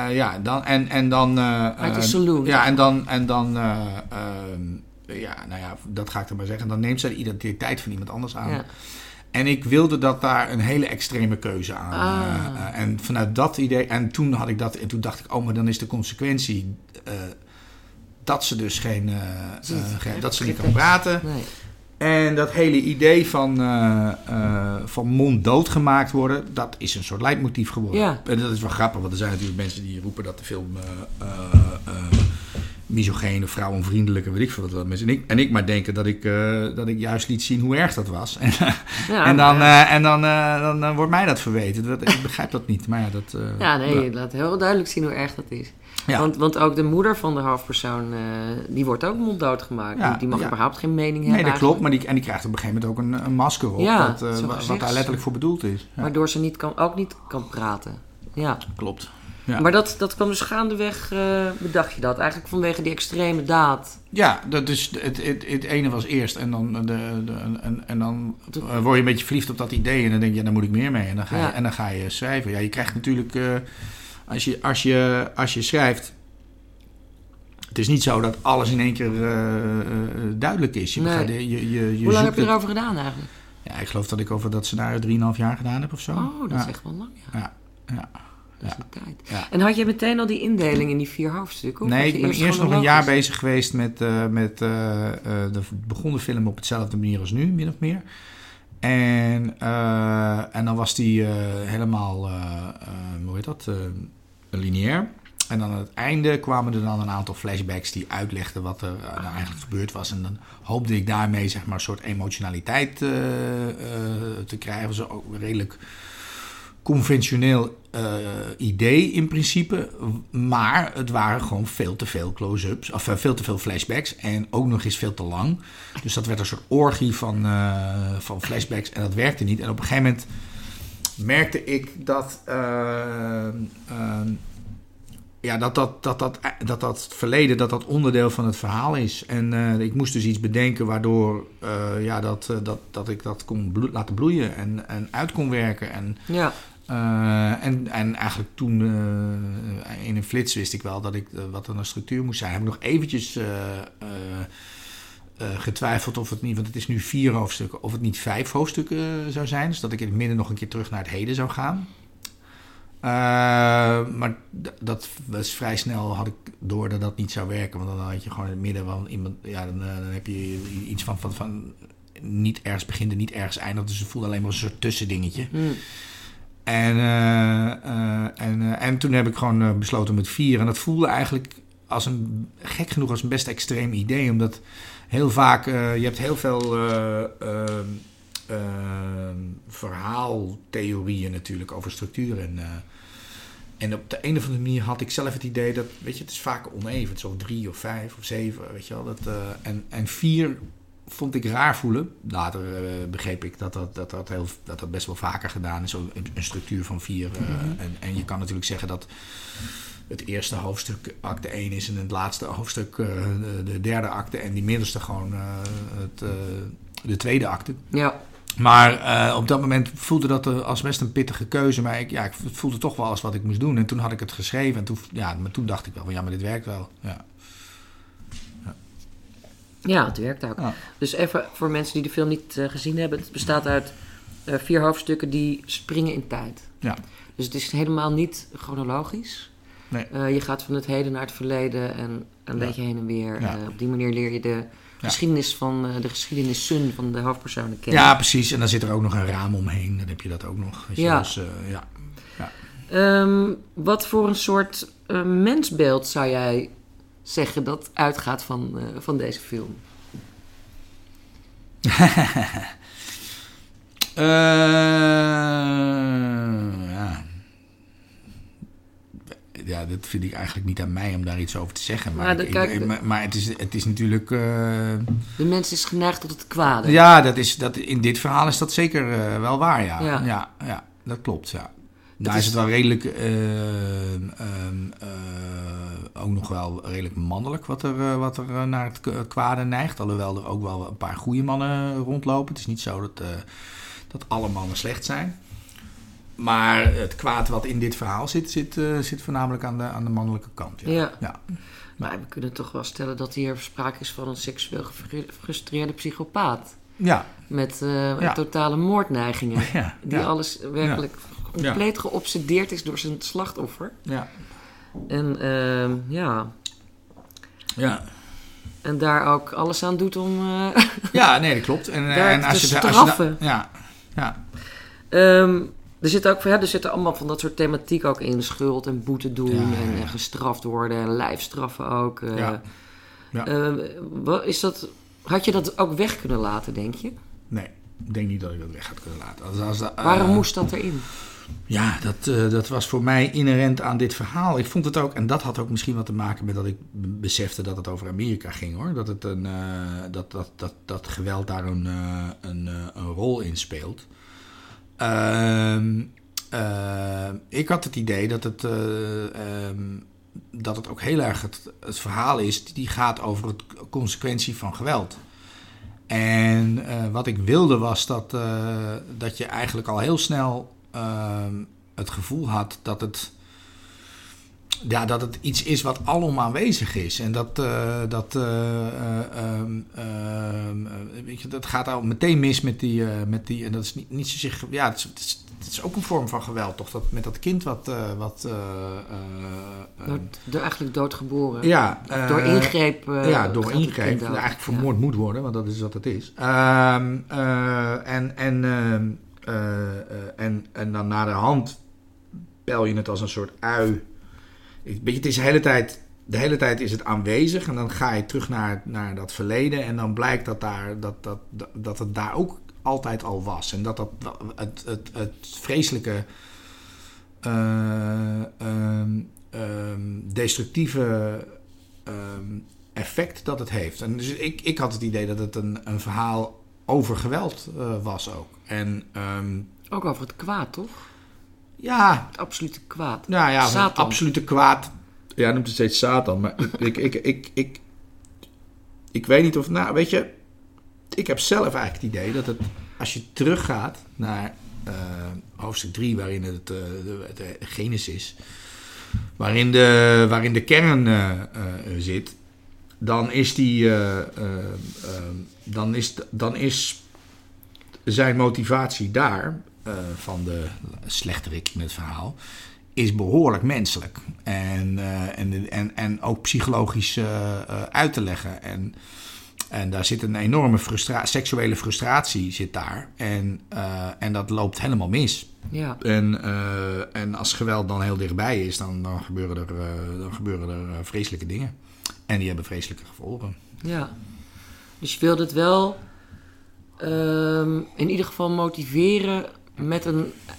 Speaker 2: ja, dan en, en dan.
Speaker 1: uit die saloon.
Speaker 2: Ja, en dan. En dan ja, nou ja, dat ga ik er maar zeggen. Dan neemt ze de identiteit van iemand anders aan. Ja. En ik wilde dat daar een hele extreme keuze aan.
Speaker 1: Ah.
Speaker 2: en vanuit dat idee. En toen had ik dat. En toen dacht ik, oh, maar dan is de consequentie. dat ze dus geen. geen dat ze niet kan praten.
Speaker 1: Nee.
Speaker 2: En dat hele idee van, uh, uh, van monddood gemaakt worden, dat is een soort leidmotief geworden.
Speaker 1: Ja.
Speaker 2: En dat is wel grappig, want er zijn natuurlijk mensen die roepen dat de film uh, misogene, vrouwenvriendelijk en weet ik veel wat. Mensen. En, ik, en ik maar denken dat ik, eh, dat ik juist liet zien hoe erg dat was. (laughs) En,
Speaker 1: Ja,
Speaker 2: en, dan,
Speaker 1: ja.
Speaker 2: eh, en dan, eh, dan, dan wordt mij dat verweten. Dat, ik begrijp dat niet. Maar ja, dat... eh,
Speaker 1: Ja, nee, je laat heel duidelijk zien hoe erg dat is.
Speaker 2: Ja.
Speaker 1: Want, want ook de moeder van de hoofdpersoon, eh, die wordt ook monddood gemaakt.
Speaker 2: Ja,
Speaker 1: die, die mag
Speaker 2: ja.
Speaker 1: überhaupt geen mening
Speaker 2: Nee,
Speaker 1: hebben.
Speaker 2: dat klopt. Maar die, en die krijgt op een gegeven moment ook een, een masker op. Dat, eh, wat daar letterlijk voor bedoeld is.
Speaker 1: Waardoor ze niet kan, ook niet kan praten. Ja.
Speaker 2: klopt. Ja.
Speaker 1: Maar dat, dat kwam dus gaandeweg, eh bedacht je dat? Eigenlijk vanwege die extreme daad.
Speaker 2: Ja, dat is, het, het, het ene was eerst en dan, de, de, en, en dan word je een beetje verliefd op dat idee en dan denk je, ja, daar moet ik meer mee. En dan ga je,
Speaker 1: Ja.
Speaker 2: en dan ga je schrijven. Ja, je krijgt natuurlijk, als, je, als, je, als je schrijft, het is niet zo dat alles in één keer eh, eh, duidelijk is. Je,
Speaker 1: Nee.
Speaker 2: je, je,
Speaker 1: Hoe lang heb je
Speaker 2: het-
Speaker 1: erover gedaan eigenlijk?
Speaker 2: Ja, ik geloof dat ik over dat scenario 3,5 jaar gedaan heb of zo.
Speaker 1: Oh, dat
Speaker 2: ja.
Speaker 1: is echt wel lang, ja.
Speaker 2: Ja, ja.
Speaker 1: Dat is een tijd.
Speaker 2: Ja.
Speaker 1: En had je meteen al die indeling in die vier hoofdstukken? Of
Speaker 2: Nee, ik ben eerst nog een jaar bezig geweest met, eh, met de begon de film op hetzelfde manier als nu, min of meer. En, en dan was die helemaal, hoe heet dat, lineair. En aan het einde kwamen er dan een aantal flashbacks die uitlegden wat er eh, nou eigenlijk gebeurd was. En dan hoopde ik daarmee zeg maar, een soort emotionaliteit eh, eh, te krijgen. Zo ook redelijk conventioneel idee in principe. Maar het waren gewoon veel te veel close-ups. Of veel te veel flashbacks. En ook nog eens veel te lang. Dus dat werd een soort orgie van, van flashbacks. En dat werkte niet. En op een gegeven moment merkte ik dat. eh, eh, ja, dat dat, dat, dat, dat dat verleden dat dat onderdeel van het verhaal is. En eh, ik moest dus iets bedenken waardoor eh, ja, dat, eh, dat, dat ik dat kon bloe- laten bloeien en, en uit kon werken. En,
Speaker 1: Ja,
Speaker 2: eh, en, en eigenlijk toen eh, in een flits wist ik wel dat ik, eh, wat er een structuur moest zijn. Heb ik nog eventjes eh, eh, eh, getwijfeld of het niet, want het is nu vier hoofdstukken, of het niet vijf hoofdstukken eh, zou zijn. Dus dat ik in het midden nog een keer terug naar het heden zou gaan. Eh, maar dat was vrij snel had ik door dat dat niet zou werken. Want dan had je gewoon in het midden van iemand. Ja, dan, eh, dan heb je iets van, van, van niet ergens beginnen, niet ergens eindigt. Dus het voelde alleen maar een soort tussendingetje.
Speaker 1: hm.
Speaker 2: En, eh, eh, en, eh, en toen heb ik gewoon eh, besloten met vier. En dat voelde eigenlijk als een, gek genoeg als een best extreem idee. Omdat heel vaak, eh, je hebt heel veel eh, eh, verhaaltheorieën natuurlijk over structuur. En, en op de een of andere manier had ik zelf het idee dat, weet je, het is vaak oneven. Het is of drie of vijf of zeven, weet je wel. Dat, en, en vier vond ik raar voelen. Later begreep ik dat dat, dat, dat, heel, dat dat best wel vaker gedaan is. Zo Een, een structuur van vier. eh, en, en je kan natuurlijk zeggen dat het eerste hoofdstuk acte 1 is en het laatste hoofdstuk eh, de, de derde acte en die middelste gewoon eh, het, eh, de tweede acte.
Speaker 1: ja.
Speaker 2: Maar op dat moment voelde dat als best een pittige keuze. Maar ik, ja, ik voelde toch wel als wat ik moest doen. En toen had ik het geschreven. En toen, ja, maar toen dacht ik wel van ja, maar dit werkt wel. Ja.
Speaker 1: ja, het werkt ook.
Speaker 2: Ja.
Speaker 1: Dus even voor mensen die de film niet gezien hebben. Het bestaat uit vier hoofdstukken die springen in tijd.
Speaker 2: Ja.
Speaker 1: Dus het is helemaal niet chronologisch.
Speaker 2: Nee.
Speaker 1: Eh, je gaat van het heden naar het verleden en een
Speaker 2: Ja.
Speaker 1: beetje heen en weer.
Speaker 2: Ja.
Speaker 1: Eh, op die manier leer je de geschiedenis van eh, de geschiedenissun van de hoofdpersonen kennen.
Speaker 2: ja, precies. En dan zit er ook nog een raam omheen. Dan heb je dat ook nog. Weet je?
Speaker 1: Ja.
Speaker 2: Dus, ja.
Speaker 1: Ehm, wat voor een soort mensbeeld zou jij zeggen dat uitgaat van, van deze film? (laughs)
Speaker 2: Eh, Ja, dat vind ik eigenlijk niet aan mij om daar iets over te zeggen. Maar,
Speaker 1: Maar de-
Speaker 2: ik-
Speaker 1: kijk,
Speaker 2: ik-
Speaker 1: de-
Speaker 2: maar, maar het, is, het is natuurlijk. eh,
Speaker 1: De mens is geneigd tot het kwade.
Speaker 2: ja, dat is, dat, in dit verhaal is dat zeker eh, wel waar, ja.
Speaker 1: Ja.
Speaker 2: Ja, ja, dat klopt, ja. Daar
Speaker 1: is-
Speaker 2: is het wel redelijk, eh, ehm, eh, ook nog wel redelijk mannelijk wat er, wat er naar het kwade neigt. Alhoewel er ook wel een paar goede mannen rondlopen. Het is niet zo dat, dat alle mannen slecht zijn. Maar het kwaad wat in dit verhaal zit, zit, eh, zit voornamelijk aan de, aan de mannelijke kant. Ja.
Speaker 1: Ja.
Speaker 2: Ja.
Speaker 1: Maar we kunnen toch wel stellen dat hier sprake is van een seksueel gefru- gefrustreerde psychopaat.
Speaker 2: Ja.
Speaker 1: Met eh,
Speaker 2: Ja.
Speaker 1: totale moordneigingen.
Speaker 2: Ja.
Speaker 1: Die alles werkelijk compleet geobsedeerd is door zijn slachtoffer.
Speaker 2: Ja.
Speaker 1: En ehm, ja,
Speaker 2: ja.
Speaker 1: en daar ook alles aan doet om... eh,
Speaker 2: Ja, nee, dat klopt. En, (laughs) en
Speaker 1: te
Speaker 2: als je, als je
Speaker 1: straffen.
Speaker 2: ja, ja.
Speaker 1: Ehm, Er zit ook ja, er zitten allemaal van dat soort thematiek ook in. Schuld en boete doen
Speaker 2: Ja,
Speaker 1: en, en gestraft worden en lijfstraffen ook. eh.
Speaker 2: Ja. Ja.
Speaker 1: Eh, wat is dat, had je dat ook weg kunnen laten, denk je?
Speaker 2: Nee, ik denk niet dat ik dat weg had kunnen laten. Als, als, dat-
Speaker 1: Waarom
Speaker 2: eh,
Speaker 1: moest dat erin?
Speaker 2: Ja, dat, eh, dat was voor mij inherent aan dit verhaal. Ik vond het ook, en dat had ook misschien wat te maken met dat ik besefte dat het over Amerika ging hoor. Dat, het een, eh, dat, dat, dat, dat geweld daar een, eh, een, eh, een rol in speelt. Ehm, eh, ik had het idee dat het, eh, ehm, dat het ook heel erg het, verhaal is die gaat over het consequentie van geweld. En eh, wat ik wilde was dat, dat je eigenlijk al heel snel ehm, het gevoel had dat het, ja, dat het iets is wat alom aanwezig is. En dat, eh, dat, eh, eh, ehm, ehm, eh, weet je, dat gaat al meteen mis met die, met die en dat is niet, niet zozeer, ge- ja, het is, het, is, het is ook een vorm van geweld, toch? Dat, met dat kind wat, wat eh, eh,
Speaker 1: Door, door eigenlijk doodgeboren.
Speaker 2: ja,
Speaker 1: door ingreep.
Speaker 2: ja, door ingreep. eigenlijk vermoord moet worden, want dat is wat het is. Ehm, en, en, ehm, en, en dan naar de hand pel je het als een soort ui. Ik, weet je, het is de hele tijd. De hele tijd is het aanwezig en dan ga je terug naar, naar dat verleden en dan blijkt dat, daar, dat, dat, dat, het daar ook altijd al was. En dat, dat het, het, het vreselijke eh, ehm, ehm, destructieve ehm, effect dat het heeft. En dus ik, ik had het idee dat het een, een verhaal over geweld eh, was ook. En
Speaker 1: Ook over het kwaad, toch?
Speaker 2: Ja,
Speaker 1: Het absolute kwaad.
Speaker 2: nou ja, absolute kwaad. Ja, hij noemt het steeds Satan. Maar ik, ik, ik, ik, ik weet niet of... Nou, weet je... Ik heb zelf eigenlijk het idee dat het... Als je teruggaat naar eh, hoofdstuk 3, waarin het eh, de, de Genesis... Waarin de, waarin de kern eh, eh, zit... Dan is die... dan, is, dan is zijn motivatie daar... eh, van de slechterik in het verhaal is behoorlijk menselijk. En, eh, en, en, en ook psychologisch eh, uit te leggen. En, en daar zit een enorme frustra seksuele frustratie zit daar. En, en dat loopt helemaal mis.
Speaker 1: Ja.
Speaker 2: En, en als geweld dan heel dichtbij is, dan, dan gebeuren er, dan gebeuren er vreselijke dingen. En die hebben vreselijke gevolgen.
Speaker 1: Ja. Dus je wilde het wel ehm, in ieder geval motiveren met een, eh,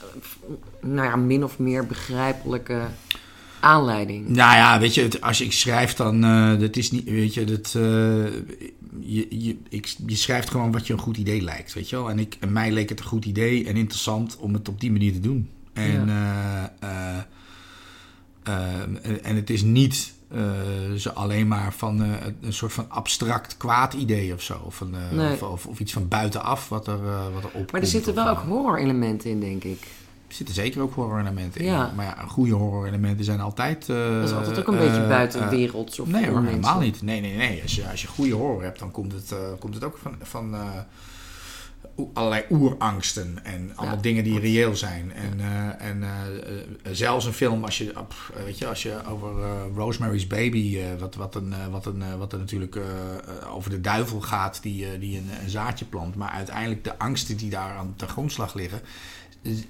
Speaker 1: nou ja, min of meer begrijpelijke aanleiding.
Speaker 2: Nou ja, weet je, het- als ik schrijf dan, eh dat is niet, weet je, dat, eh, je, je, ik, je schrijft gewoon wat je een goed idee lijkt, weet je wel. En, ik, en mij leek het een goed idee en interessant om het op die manier te doen. En, en het is niet eh, zo alleen maar van eh, een soort van abstract kwaad idee of zo. Of, eh,
Speaker 1: Nee.
Speaker 2: of, of, of iets van buitenaf wat er, wat er opkomt.
Speaker 1: Maar er zitten wel ook horror-elementen in, denk ik.
Speaker 2: er zitten zeker ook horror-elementen in. Maar ja, goede horror-elementen zijn altijd...
Speaker 1: Dat is altijd ook een beetje buiten
Speaker 2: eh,
Speaker 1: werelds of
Speaker 2: Nee hoor, helemaal niet. Nee, nee, nee. Als je, als je goede horror hebt, dan komt het, komt het ook van, van allerlei oerangsten. En allemaal
Speaker 1: Ja.
Speaker 2: dingen die reëel zijn. En, eh, en eh, eh, zelfs een film, als je, op, weet je, als je over Rosemary's Baby, wat, wat, een, wat, een, wat er natuurlijk over de duivel gaat, die, die een, een zaadje plant. Maar uiteindelijk de angsten die daar aan de grondslag liggen,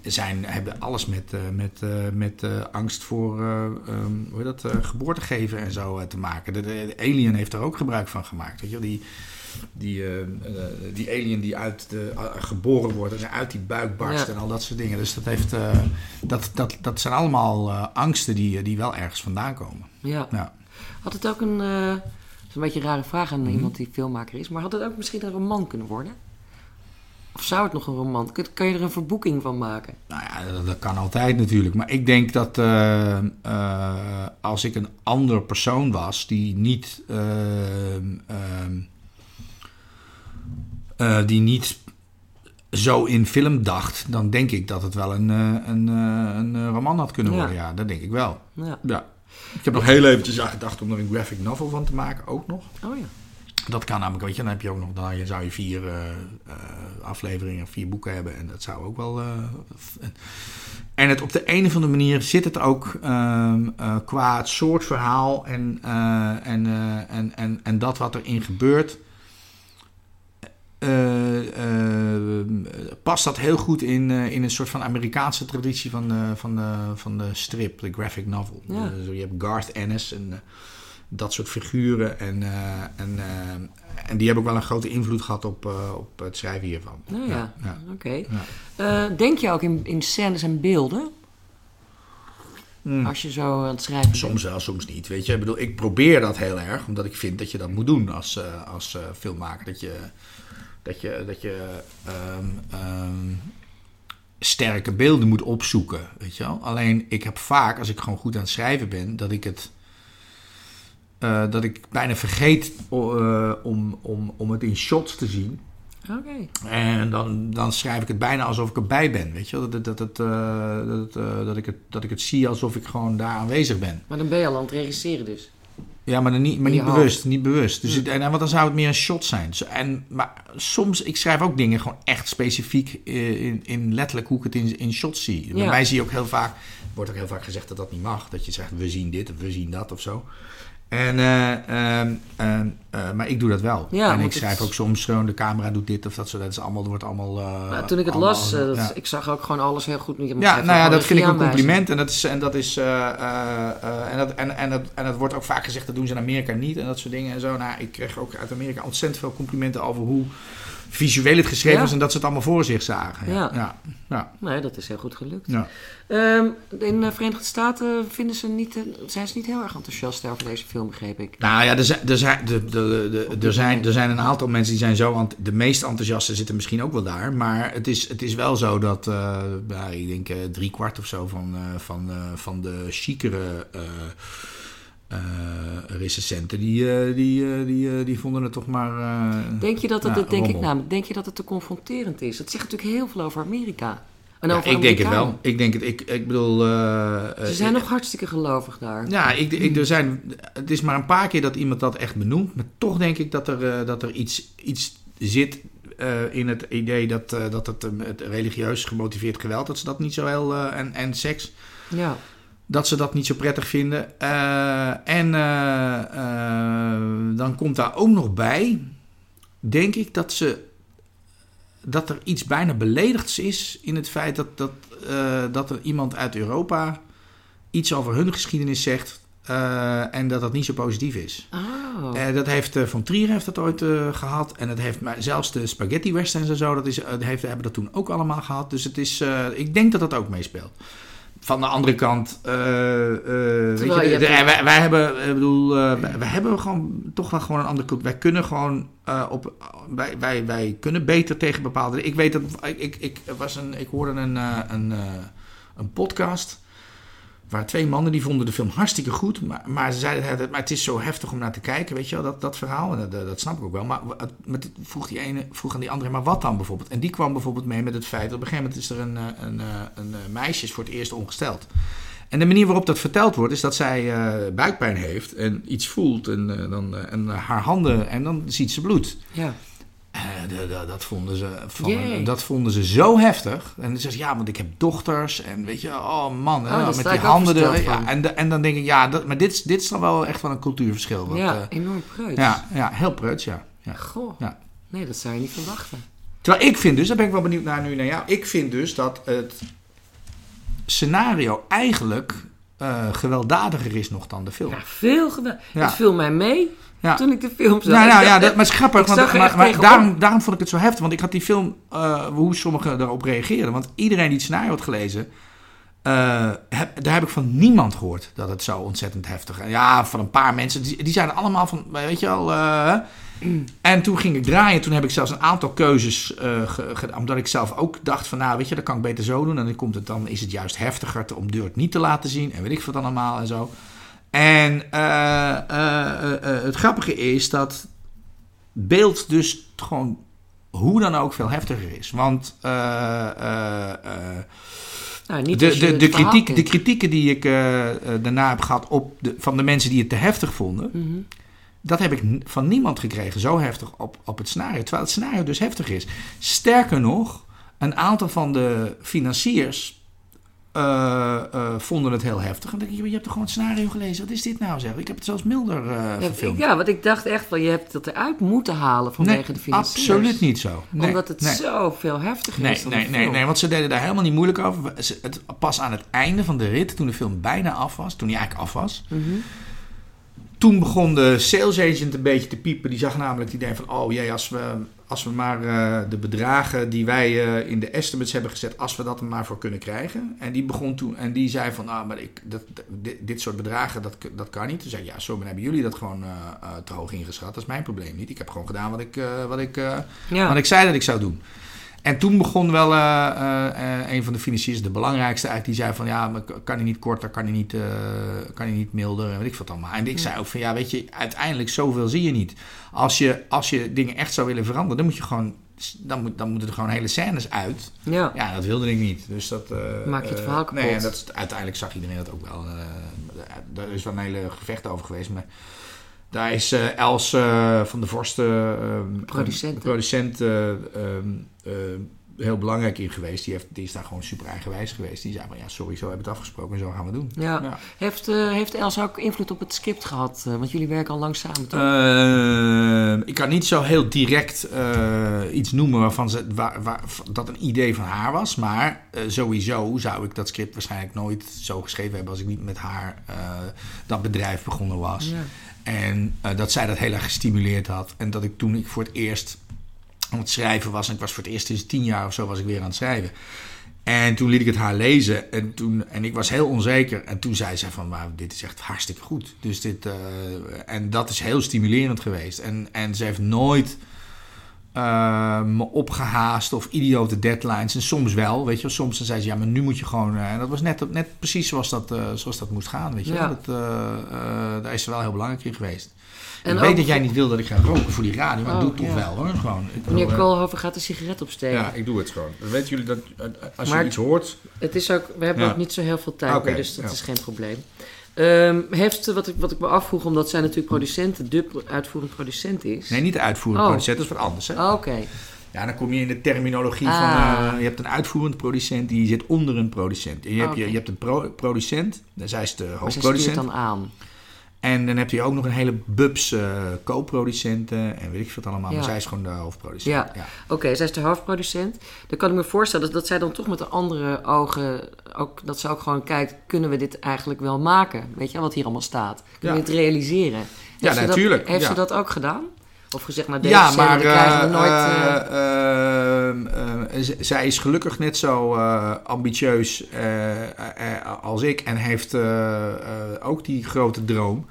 Speaker 2: zijn, hebben alles met, met, met angst voor ehm, hoe heet dat, eh, geboorte geven en zo te maken. De, de- de Alien heeft er ook gebruik van gemaakt. Weet je? Die, die, eh, eh, die alien die uit de, geboren wordt en uit die buik barst
Speaker 1: Ja.
Speaker 2: en al dat soort dingen. Dus dat, heeft, eh, dat, dat, dat zijn allemaal angsten die, die wel ergens vandaan komen.
Speaker 1: Ja.
Speaker 2: Ja.
Speaker 1: Had het ook een... dat is een beetje een rare vraag aan
Speaker 2: Mhm.
Speaker 1: iemand die filmmaker is. Maar had het ook misschien een roman kunnen worden? Of zou het nog een roman? Kun, kan je er een verboeking van maken?
Speaker 2: Nou ja, dat, dat kan altijd natuurlijk. Maar ik denk dat als ik een ander persoon was die niet. ehm, eh, die niet zo in film dacht, dan denk ik dat het wel een, eh, een, eh, een roman had kunnen worden. Ja, dat denk ik wel.
Speaker 1: Ja.
Speaker 2: Ja. Ik heb nog heel eventjes aan gedacht om er een graphic novel van te maken, ook nog.
Speaker 1: Oh ja.
Speaker 2: Dat kan namelijk, weet je, dan heb je ook nog, dan zou je vier eh, eh, afleveringen, vier boeken hebben en dat zou ook wel. eh, en het op de een of andere manier zit het ook ehm, eh, qua het soort verhaal en, eh, en, eh, en, en, en dat wat erin gebeurt. Eh, eh, past dat heel goed in, eh, in een soort van Amerikaanse traditie van de, van van de strip, de graphic novel.
Speaker 1: Ja.
Speaker 2: Dus je hebt Garth Ennis en dat soort figuren. En, en, en die hebben ook wel een grote invloed gehad op, op het schrijven hiervan.
Speaker 1: Nou ja,
Speaker 2: ja.
Speaker 1: oké. Denk je ook in, in scènes en beelden?
Speaker 2: Hmm.
Speaker 1: Als je zo aan het schrijven bent?
Speaker 2: Soms wel, soms niet. Weet je, ik bedoel, ik probeer dat heel erg, omdat ik vind dat je dat moet doen als, als filmmaker. Dat je, dat je, dat je ehm, ehm, sterke beelden moet opzoeken. Weet je wel? Alleen ik heb vaak, als ik gewoon goed aan het schrijven ben, dat ik het. eh, dat ik bijna vergeet eh, om, om, om het in shots te zien.
Speaker 1: Oké.
Speaker 2: En dan, dan schrijf ik het bijna alsof ik erbij ben. Weet je wel? Dat, dat, dat, eh, dat, dat, ik het, dat ik het zie alsof ik gewoon daar aanwezig ben.
Speaker 1: Maar dan ben je al aan het regisseren dus.
Speaker 2: Ja, maar, dan niet, maar niet bewust. Niet bewust. Dus en, want dan zou het meer een shot zijn. En, maar soms, ik schrijf ook dingen gewoon echt specifiek eh, in, in letterlijk hoe ik het in, in shots zie. Bij mij zie je ook heel vaak, wordt ook heel vaak gezegd dat dat niet mag. Dat je zegt, we zien dit of we zien dat of zo. En, eh, ehm, ehm, eh, maar ik doe dat wel.
Speaker 1: Ja,
Speaker 2: en ik schrijf
Speaker 1: het-
Speaker 2: ook soms gewoon, de camera doet dit of dat zo. Dat is allemaal, wordt allemaal... eh,
Speaker 1: toen ik het
Speaker 2: allemaal-
Speaker 1: las, dat,
Speaker 2: ja.
Speaker 1: ik zag ook gewoon alles heel goed. Je moet
Speaker 2: Ja, nou ja, dat vind ik een compliment. En dat is, en dat is, en dat, en, en, dat, en dat wordt ook vaak gezegd, dat doen ze in Amerika niet en dat soort dingen en zo. Nou, ik kreeg ook uit Amerika ontzettend veel complimenten over hoe visueel het geschreven
Speaker 1: Ja.
Speaker 2: was en dat ze het allemaal voor zich zagen. Ja,
Speaker 1: Ja.
Speaker 2: ja.
Speaker 1: Nee, dat is heel goed gelukt. Ehm, in de Verenigde Staten vinden ze niet, eh, zijn ze niet heel erg enthousiast over deze film, begreep ik.
Speaker 2: Nou ja, er zijn, er, zijn, er, zijn, er zijn een aantal mensen die zijn zo... De meest enthousiaste zitten misschien ook wel daar. Maar het is, het is wel zo dat, eh nou, ik denk eh drie kwart of zo van, eh, van, eh, van de chicere eh, recensenten... Die, eh, die, eh, die, die vonden het toch maar...
Speaker 1: Denk je dat het, dat denk ik namelijk, denk je dat het te confronterend is? Dat zegt natuurlijk heel veel over Amerika. En
Speaker 2: ja,
Speaker 1: over
Speaker 2: ik denk het wel. Ik denk het. Ik, ik bedoel...
Speaker 1: Ze zijn nog hartstikke gelovig daar.
Speaker 2: Ja, ik, ik, er zijn, het is maar een paar keer dat iemand dat echt benoemt. Maar toch denk ik dat er, dat er iets, iets zit in het idee dat, eh, dat het, het religieus gemotiveerd geweld, dat ze dat niet zo heel. en, en seks,
Speaker 1: Ja.
Speaker 2: Dat ze dat niet zo prettig vinden. Eh, en eh, eh, dan komt daar ook nog bij, denk ik, dat ze. Dat er iets bijna beledigds is in het feit dat, dat, dat er iemand uit Europa iets over hun geschiedenis zegt. en dat dat niet zo positief is.
Speaker 1: Oh.
Speaker 2: Dat heeft Von Trier heeft dat ooit eh, gehad. En dat heeft maar zelfs de spaghetti westerns en zo, dat is, heeft, hebben dat toen ook allemaal gehad. Dus het is, ik denk dat dat ook meespeelt. Van de andere kant, eh, eh, weet je,
Speaker 1: je
Speaker 2: de- de-
Speaker 1: hebt-
Speaker 2: wij, wij hebben, ik bedoel, eh, wij, wij hebben gewoon toch wel gewoon een andere cultuur. Wij kunnen gewoon op, wij, wij, wij kunnen beter tegen bepaalde. Ik weet dat, ik, ik, ik was een, ik hoorde een, een, een podcast. Waar twee mannen die vonden de film hartstikke goed. Maar, maar ze zeiden, maar het is zo heftig om naar te kijken, weet je wel, dat, dat verhaal. En dat, dat, snap ik ook wel. Maar vroeg die ene, vroeg aan die andere, maar wat dan bijvoorbeeld? En die kwam bijvoorbeeld mee met het feit dat op een gegeven moment is er een, eh, een, eh, een, eh, meisje is voor het eerst ongesteld. En de manier waarop dat verteld wordt, is dat zij buikpijn heeft en iets voelt. En, dan, en haar handen, en dan ziet ze bloed.
Speaker 1: Ja.
Speaker 2: Eh, de- de- dat, vonden ze, van, dat vonden ze zo heftig. En dan zegt ze, ja, want ik heb dochters. En weet je, oh man,
Speaker 1: daar
Speaker 2: met die handen. er- ja,
Speaker 1: van.
Speaker 2: en, de- en dan denk ik, ja, dat, maar dit, is- dit is dan wel echt wel een cultuurverschil. Wat,
Speaker 1: ja,
Speaker 2: eh,
Speaker 1: enorm preuts.
Speaker 2: ja, ja, heel preuts, ja. ja.
Speaker 1: Goh.
Speaker 2: Ja.
Speaker 1: Nee, dat zou je niet verwachten.
Speaker 2: Terwijl ik vind dus, daar ben ik wel benieuwd naar nu naar jou. Ik vind dus dat het scenario eigenlijk eh, gewelddadiger is nog dan de film.
Speaker 1: Ja, veel gedaan.
Speaker 2: Ja.
Speaker 1: Het viel mij mee
Speaker 2: Ja.
Speaker 1: toen ik de film zag.
Speaker 2: Nou, nou
Speaker 1: Ik
Speaker 2: ja, dat, maar het is grappig. Want, maar, maar
Speaker 1: tegenop.
Speaker 2: daarom, daarom vond ik het zo heftig. Want ik had die film, eh, hoe sommigen daarop reageerden. Want iedereen die het scenario had gelezen, eh, heb, daar heb ik van niemand gehoord dat het zo ontzettend heftig is. Ja, van een paar mensen. Die, die zeiden allemaal van, weet je wel. eh, (clears throat) en toen ging ik draaien. Toen heb ik zelfs een aantal keuzes ge- gedaan. Omdat ik zelf ook dacht van, nou weet je, dat kan ik beter zo doen. En dan, komt het, dan is het juist heftiger om Dirt niet te laten zien. En weet ik wat dan allemaal en zo. En eh, eh, eh, het grappige is dat beeld dus gewoon hoe dan ook veel heftiger is. Want
Speaker 1: Nou, niet
Speaker 2: de, de, de, kritiek, de kritieken die ik daarna heb gehad op de, van de mensen die het te heftig vonden,
Speaker 1: Mhm.
Speaker 2: dat heb ik van niemand gekregen zo heftig op, op het scenario. Terwijl het scenario dus heftig is. Sterker nog, een aantal van de financiers eh, eh, vonden het heel heftig. En dan denk je, je hebt toch gewoon het scenario gelezen? Wat is dit nou zeg? Ik heb het zelfs milder eh
Speaker 1: Ja,
Speaker 2: verfilmd.
Speaker 1: ja, want ik dacht echt van je hebt dat eruit moeten halen vanwege
Speaker 2: nee,
Speaker 1: de financiers.
Speaker 2: absoluut niet zo. Nee,
Speaker 1: Omdat het
Speaker 2: nee.
Speaker 1: zoveel heftiger
Speaker 2: Nee,
Speaker 1: is dan
Speaker 2: nee, nee, nee, want ze deden daar helemaal niet moeilijk over. Het, pas aan het einde van de rit, toen de film bijna af was, toen hij eigenlijk af was,
Speaker 1: Mhm.
Speaker 2: toen begon de sales agent een beetje te piepen. Die zag namelijk het idee van, oh jee, als we, als we maar eh, de bedragen die wij eh, in de estimates hebben gezet, als we dat er maar voor kunnen krijgen. En die begon toen, en die zei van, ah, maar ik, dat, dit, dit soort bedragen, dat, dat kan niet. Toen zei ik, ja, zo, hebben jullie dat gewoon eh, te hoog ingeschat. Dat is mijn probleem niet. Ik heb gewoon gedaan wat ik, wat ik,
Speaker 1: Ja.
Speaker 2: wat ik zei dat ik zou doen. En toen begon wel eh, eh, eh, een van de financiers, de belangrijkste eigenlijk, die zei van ja, maar kan hij niet korter, kan hij niet, kan hij niet milder, en weet ik wat allemaal. En ik zei ook van ja, weet je, uiteindelijk zoveel zie je niet. Als je, als je dingen echt zou willen veranderen, dan moet je gewoon, dan, moet, dan moeten er gewoon hele scènes uit.
Speaker 1: ja.
Speaker 2: Ja, dat wilde ik niet. Dus dat,
Speaker 1: Maak je het verhaal kapot.
Speaker 2: Nee, dat, uiteindelijk zag iedereen dat ook wel. Er is wel een hele gevecht over geweest, maar daar is eh, Els eh, van de Vorst, eh, ehm,
Speaker 1: Producent,
Speaker 2: eh, ehm, eh, heel belangrijk in geweest. Die, heeft, die is daar gewoon super eigenwijs geweest. Die zei van ja, sorry, zo hebben we het afgesproken en zo gaan we doen.
Speaker 1: Ja.
Speaker 2: Ja.
Speaker 1: Heeft, eh, heeft Els ook invloed op het script gehad? Eh, want jullie werken al lang samen, toch?
Speaker 2: Eh, ik kan niet zo heel direct eh, iets noemen waarvan ze, waar, waar, dat een idee van haar was. Maar sowieso zou ik dat script waarschijnlijk nooit zo geschreven hebben als ik niet met haar eh, dat bedrijf begonnen was.
Speaker 1: ja.
Speaker 2: En eh, dat zij dat heel erg gestimuleerd had. En dat ik toen ik voor het eerst aan het schrijven was. En ik was voor het eerst sinds tien jaar of zo was ik weer aan het schrijven. En toen liet ik het haar lezen. En, toen, en ik was heel onzeker. En toen zei ze van, maar dit is echt hartstikke goed. Dus dit, eh, en dat is heel stimulerend geweest. En, en ze heeft nooit eh, me opgehaast of idiote deadlines. En soms wel, weet je. Soms dan zei ze, ja, maar nu moet je gewoon... eh, en dat was net, net precies zoals dat, eh, zoals dat moest gaan, weet je.
Speaker 1: Ja.
Speaker 2: Dat, eh, eh, daar is ze wel heel belangrijk in geweest.
Speaker 1: En
Speaker 2: ik weet dat jij niet wil dat ik ga roken voor die radio, maar
Speaker 1: Oh,
Speaker 2: doe het toch
Speaker 1: ja.
Speaker 2: wel hoor. Gewoon. Ik
Speaker 1: Meneer Koolhoven gaat een sigaret opsteken.
Speaker 3: Ja, ik doe het gewoon. Dan weten jullie dat als
Speaker 1: Maar-
Speaker 3: je iets hoort.
Speaker 1: Het is ook, we hebben
Speaker 3: Ja.
Speaker 1: ook niet zo heel veel tijd meer, dus dat
Speaker 3: ja.
Speaker 1: is geen probleem. Ehm, heeft, ze- wat ik, wat ik me afvroeg, omdat zij natuurlijk producenten, de uitvoerend producent is.
Speaker 2: Nee, niet de uitvoerend
Speaker 1: Oh.
Speaker 2: producent, dat is wat anders. Hè?
Speaker 1: Oh, Oké,
Speaker 2: Ja, dan kom je in de terminologie
Speaker 1: Ah.
Speaker 2: van... eh, je hebt een uitvoerend producent, die zit onder een producent. En je, hebt,
Speaker 1: Oké.
Speaker 2: je, je hebt een pro- producent, zij is de
Speaker 1: maar zij
Speaker 2: hoofdproducent.
Speaker 1: stuurt dan aan.
Speaker 2: En dan heb je ook nog een hele bubs eh co-producenten en weet ik veel allemaal.
Speaker 1: Ja.
Speaker 2: Maar zij is gewoon de hoofdproducent.
Speaker 1: Ja. Oké, zij is de hoofdproducent. Dan kan ik me voorstellen dat, dat zij dan toch met de andere ogen... Ook, dat ze ook gewoon kijkt, kunnen we dit eigenlijk wel maken? Weet je wat hier allemaal staat? Kunnen
Speaker 2: Ja.
Speaker 1: we het realiseren? Heeft dat-
Speaker 2: natuurlijk,
Speaker 1: heeft
Speaker 2: ja.
Speaker 1: ze dat ook gedaan? Of gezegd, nou deze
Speaker 2: Ja, maar
Speaker 1: krijgen we
Speaker 2: eh,
Speaker 1: nooit... eh,
Speaker 2: eh, zij is gelukkig net zo ambitieus als ik en heeft ook die grote droom.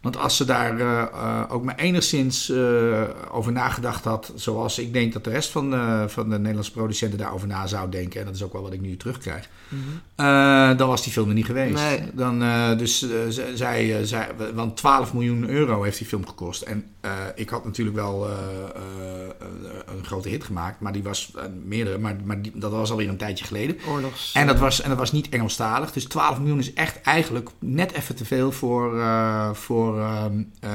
Speaker 2: Want als ze daar eh, eh, ook maar enigszins eh, over nagedacht had, zoals ik denk dat de rest van, van de Nederlandse producenten daarover na zou denken, en dat is ook wel wat ik nu terugkrijg,
Speaker 1: mhm.
Speaker 2: dan was die film er niet geweest.
Speaker 1: Nee.
Speaker 2: Dan, dus zij, zij, want 12 miljoen euro heeft die film gekost. En ik had natuurlijk wel een grote hit gemaakt, maar die was eh, meerdere, maar, maar die, dat was alweer een tijdje geleden.
Speaker 1: oorlogs...
Speaker 2: En dat, was, en dat was niet Engelstalig. Dus 12 miljoen is echt eigenlijk net even te veel voor, eh, voor ehm, eh,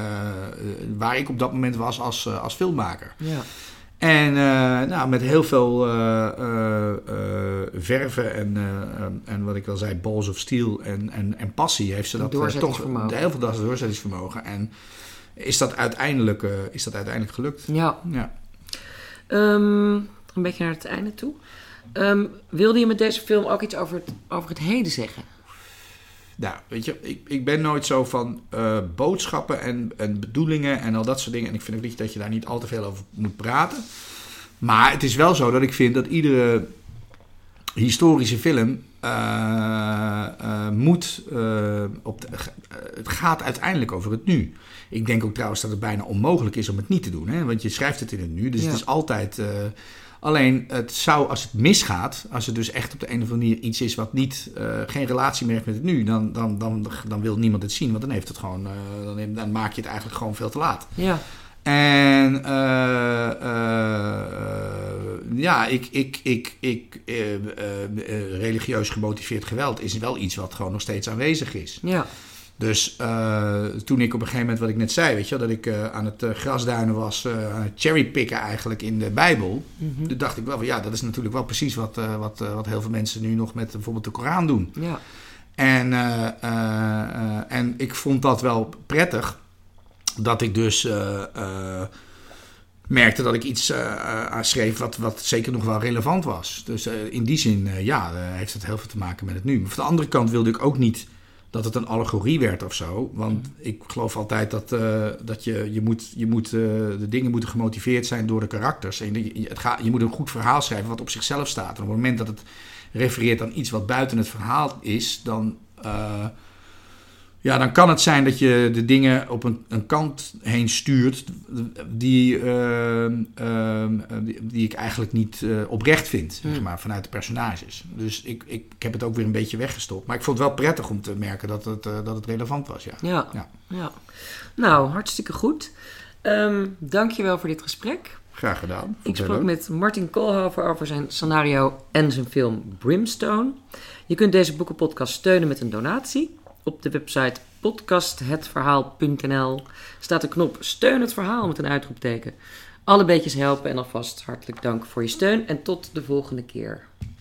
Speaker 2: waar ik op dat moment was als, als filmmaker.
Speaker 1: Ja.
Speaker 2: En nou, met heel veel verven en, en wat ik al zei, balls of steel en, en, en passie heeft ze dat toch heel veel doorzettingsvermogen. En is dat uiteindelijk, is dat uiteindelijk gelukt?
Speaker 1: ja.
Speaker 2: Ja.
Speaker 1: Ehm, een beetje naar het einde toe. Ehm, wilde je met deze film ook iets over het, over het heden zeggen?
Speaker 2: Nou, weet je, ik, ik ben nooit zo van eh, boodschappen en, en bedoelingen en al dat soort dingen. En ik vind ook niet dat je daar niet al te veel over moet praten. Maar het is wel zo dat ik vind dat iedere historische film eh, eh, moet. op het gaat uiteindelijk over het nu. Ik denk ook trouwens dat het bijna onmogelijk is om het niet te doen. Hè? Want je schrijft het in het nu. Dus
Speaker 1: Ja.
Speaker 2: het is altijd. eh, alleen het zou, als het misgaat, als het dus echt op de een of andere manier iets is wat niet, eh, geen relatie meer heeft met het nu, dan, dan, dan, dan wil niemand het zien. Want dan heeft het gewoon. eh, dan, dan maak je het eigenlijk gewoon veel te laat.
Speaker 1: Ja.
Speaker 2: En ja, ik, ik, ik, ik, religieus gemotiveerd geweld is wel iets wat gewoon nog steeds aanwezig is.
Speaker 1: Ja.
Speaker 2: Dus eh, toen ik op een gegeven moment, wat ik net zei, weet je, dat ik eh, aan het eh, grasduinen was, aan het cherrypicken eigenlijk in de Bijbel.
Speaker 1: Mhm.
Speaker 2: Toen dacht ik wel van ja, dat is natuurlijk wel precies wat, wat, wat heel veel mensen nu nog met bijvoorbeeld de Koran doen.
Speaker 1: Ja.
Speaker 2: En, en ik vond dat wel prettig. Dat ik dus merkte dat ik iets schreef wat, wat zeker nog wel relevant was. Dus in die zin, ja, heeft het heel veel te maken met het nu. Maar van de andere kant wilde ik ook niet dat het een allegorie werd of zo. Want ik geloof altijd dat, eh, dat je, je moet, je moet, eh, de dingen moeten gemotiveerd zijn door de karakters. En je, het gaat, je moet een goed verhaal schrijven wat op zichzelf staat. En op het moment dat het refereert aan iets wat buiten het verhaal is, dan, eh, ja, dan kan het zijn dat je de dingen op een, een kant heen stuurt die, eh, eh, die, die ik eigenlijk niet eh, oprecht vind, zeg
Speaker 1: Hmm.
Speaker 2: maar, vanuit de personages. Dus ik, ik, ik heb het ook weer een beetje weggestopt. Maar ik vond het wel prettig om te merken dat het, dat het relevant was, ja.
Speaker 1: Ja.
Speaker 2: Ja.
Speaker 1: ja. Nou, hartstikke goed. Ehm dankjewel voor dit gesprek.
Speaker 2: Graag gedaan.
Speaker 1: Ik sprak met Martin Koolhover over zijn scenario en zijn film Brimstone. Je kunt deze boekenpodcast steunen met een donatie. Op de website podcasthetverhaal.nl staat de knop Steun het verhaal met een uitroepteken. Alle beetjes helpen en alvast hartelijk dank voor je steun en tot de volgende keer.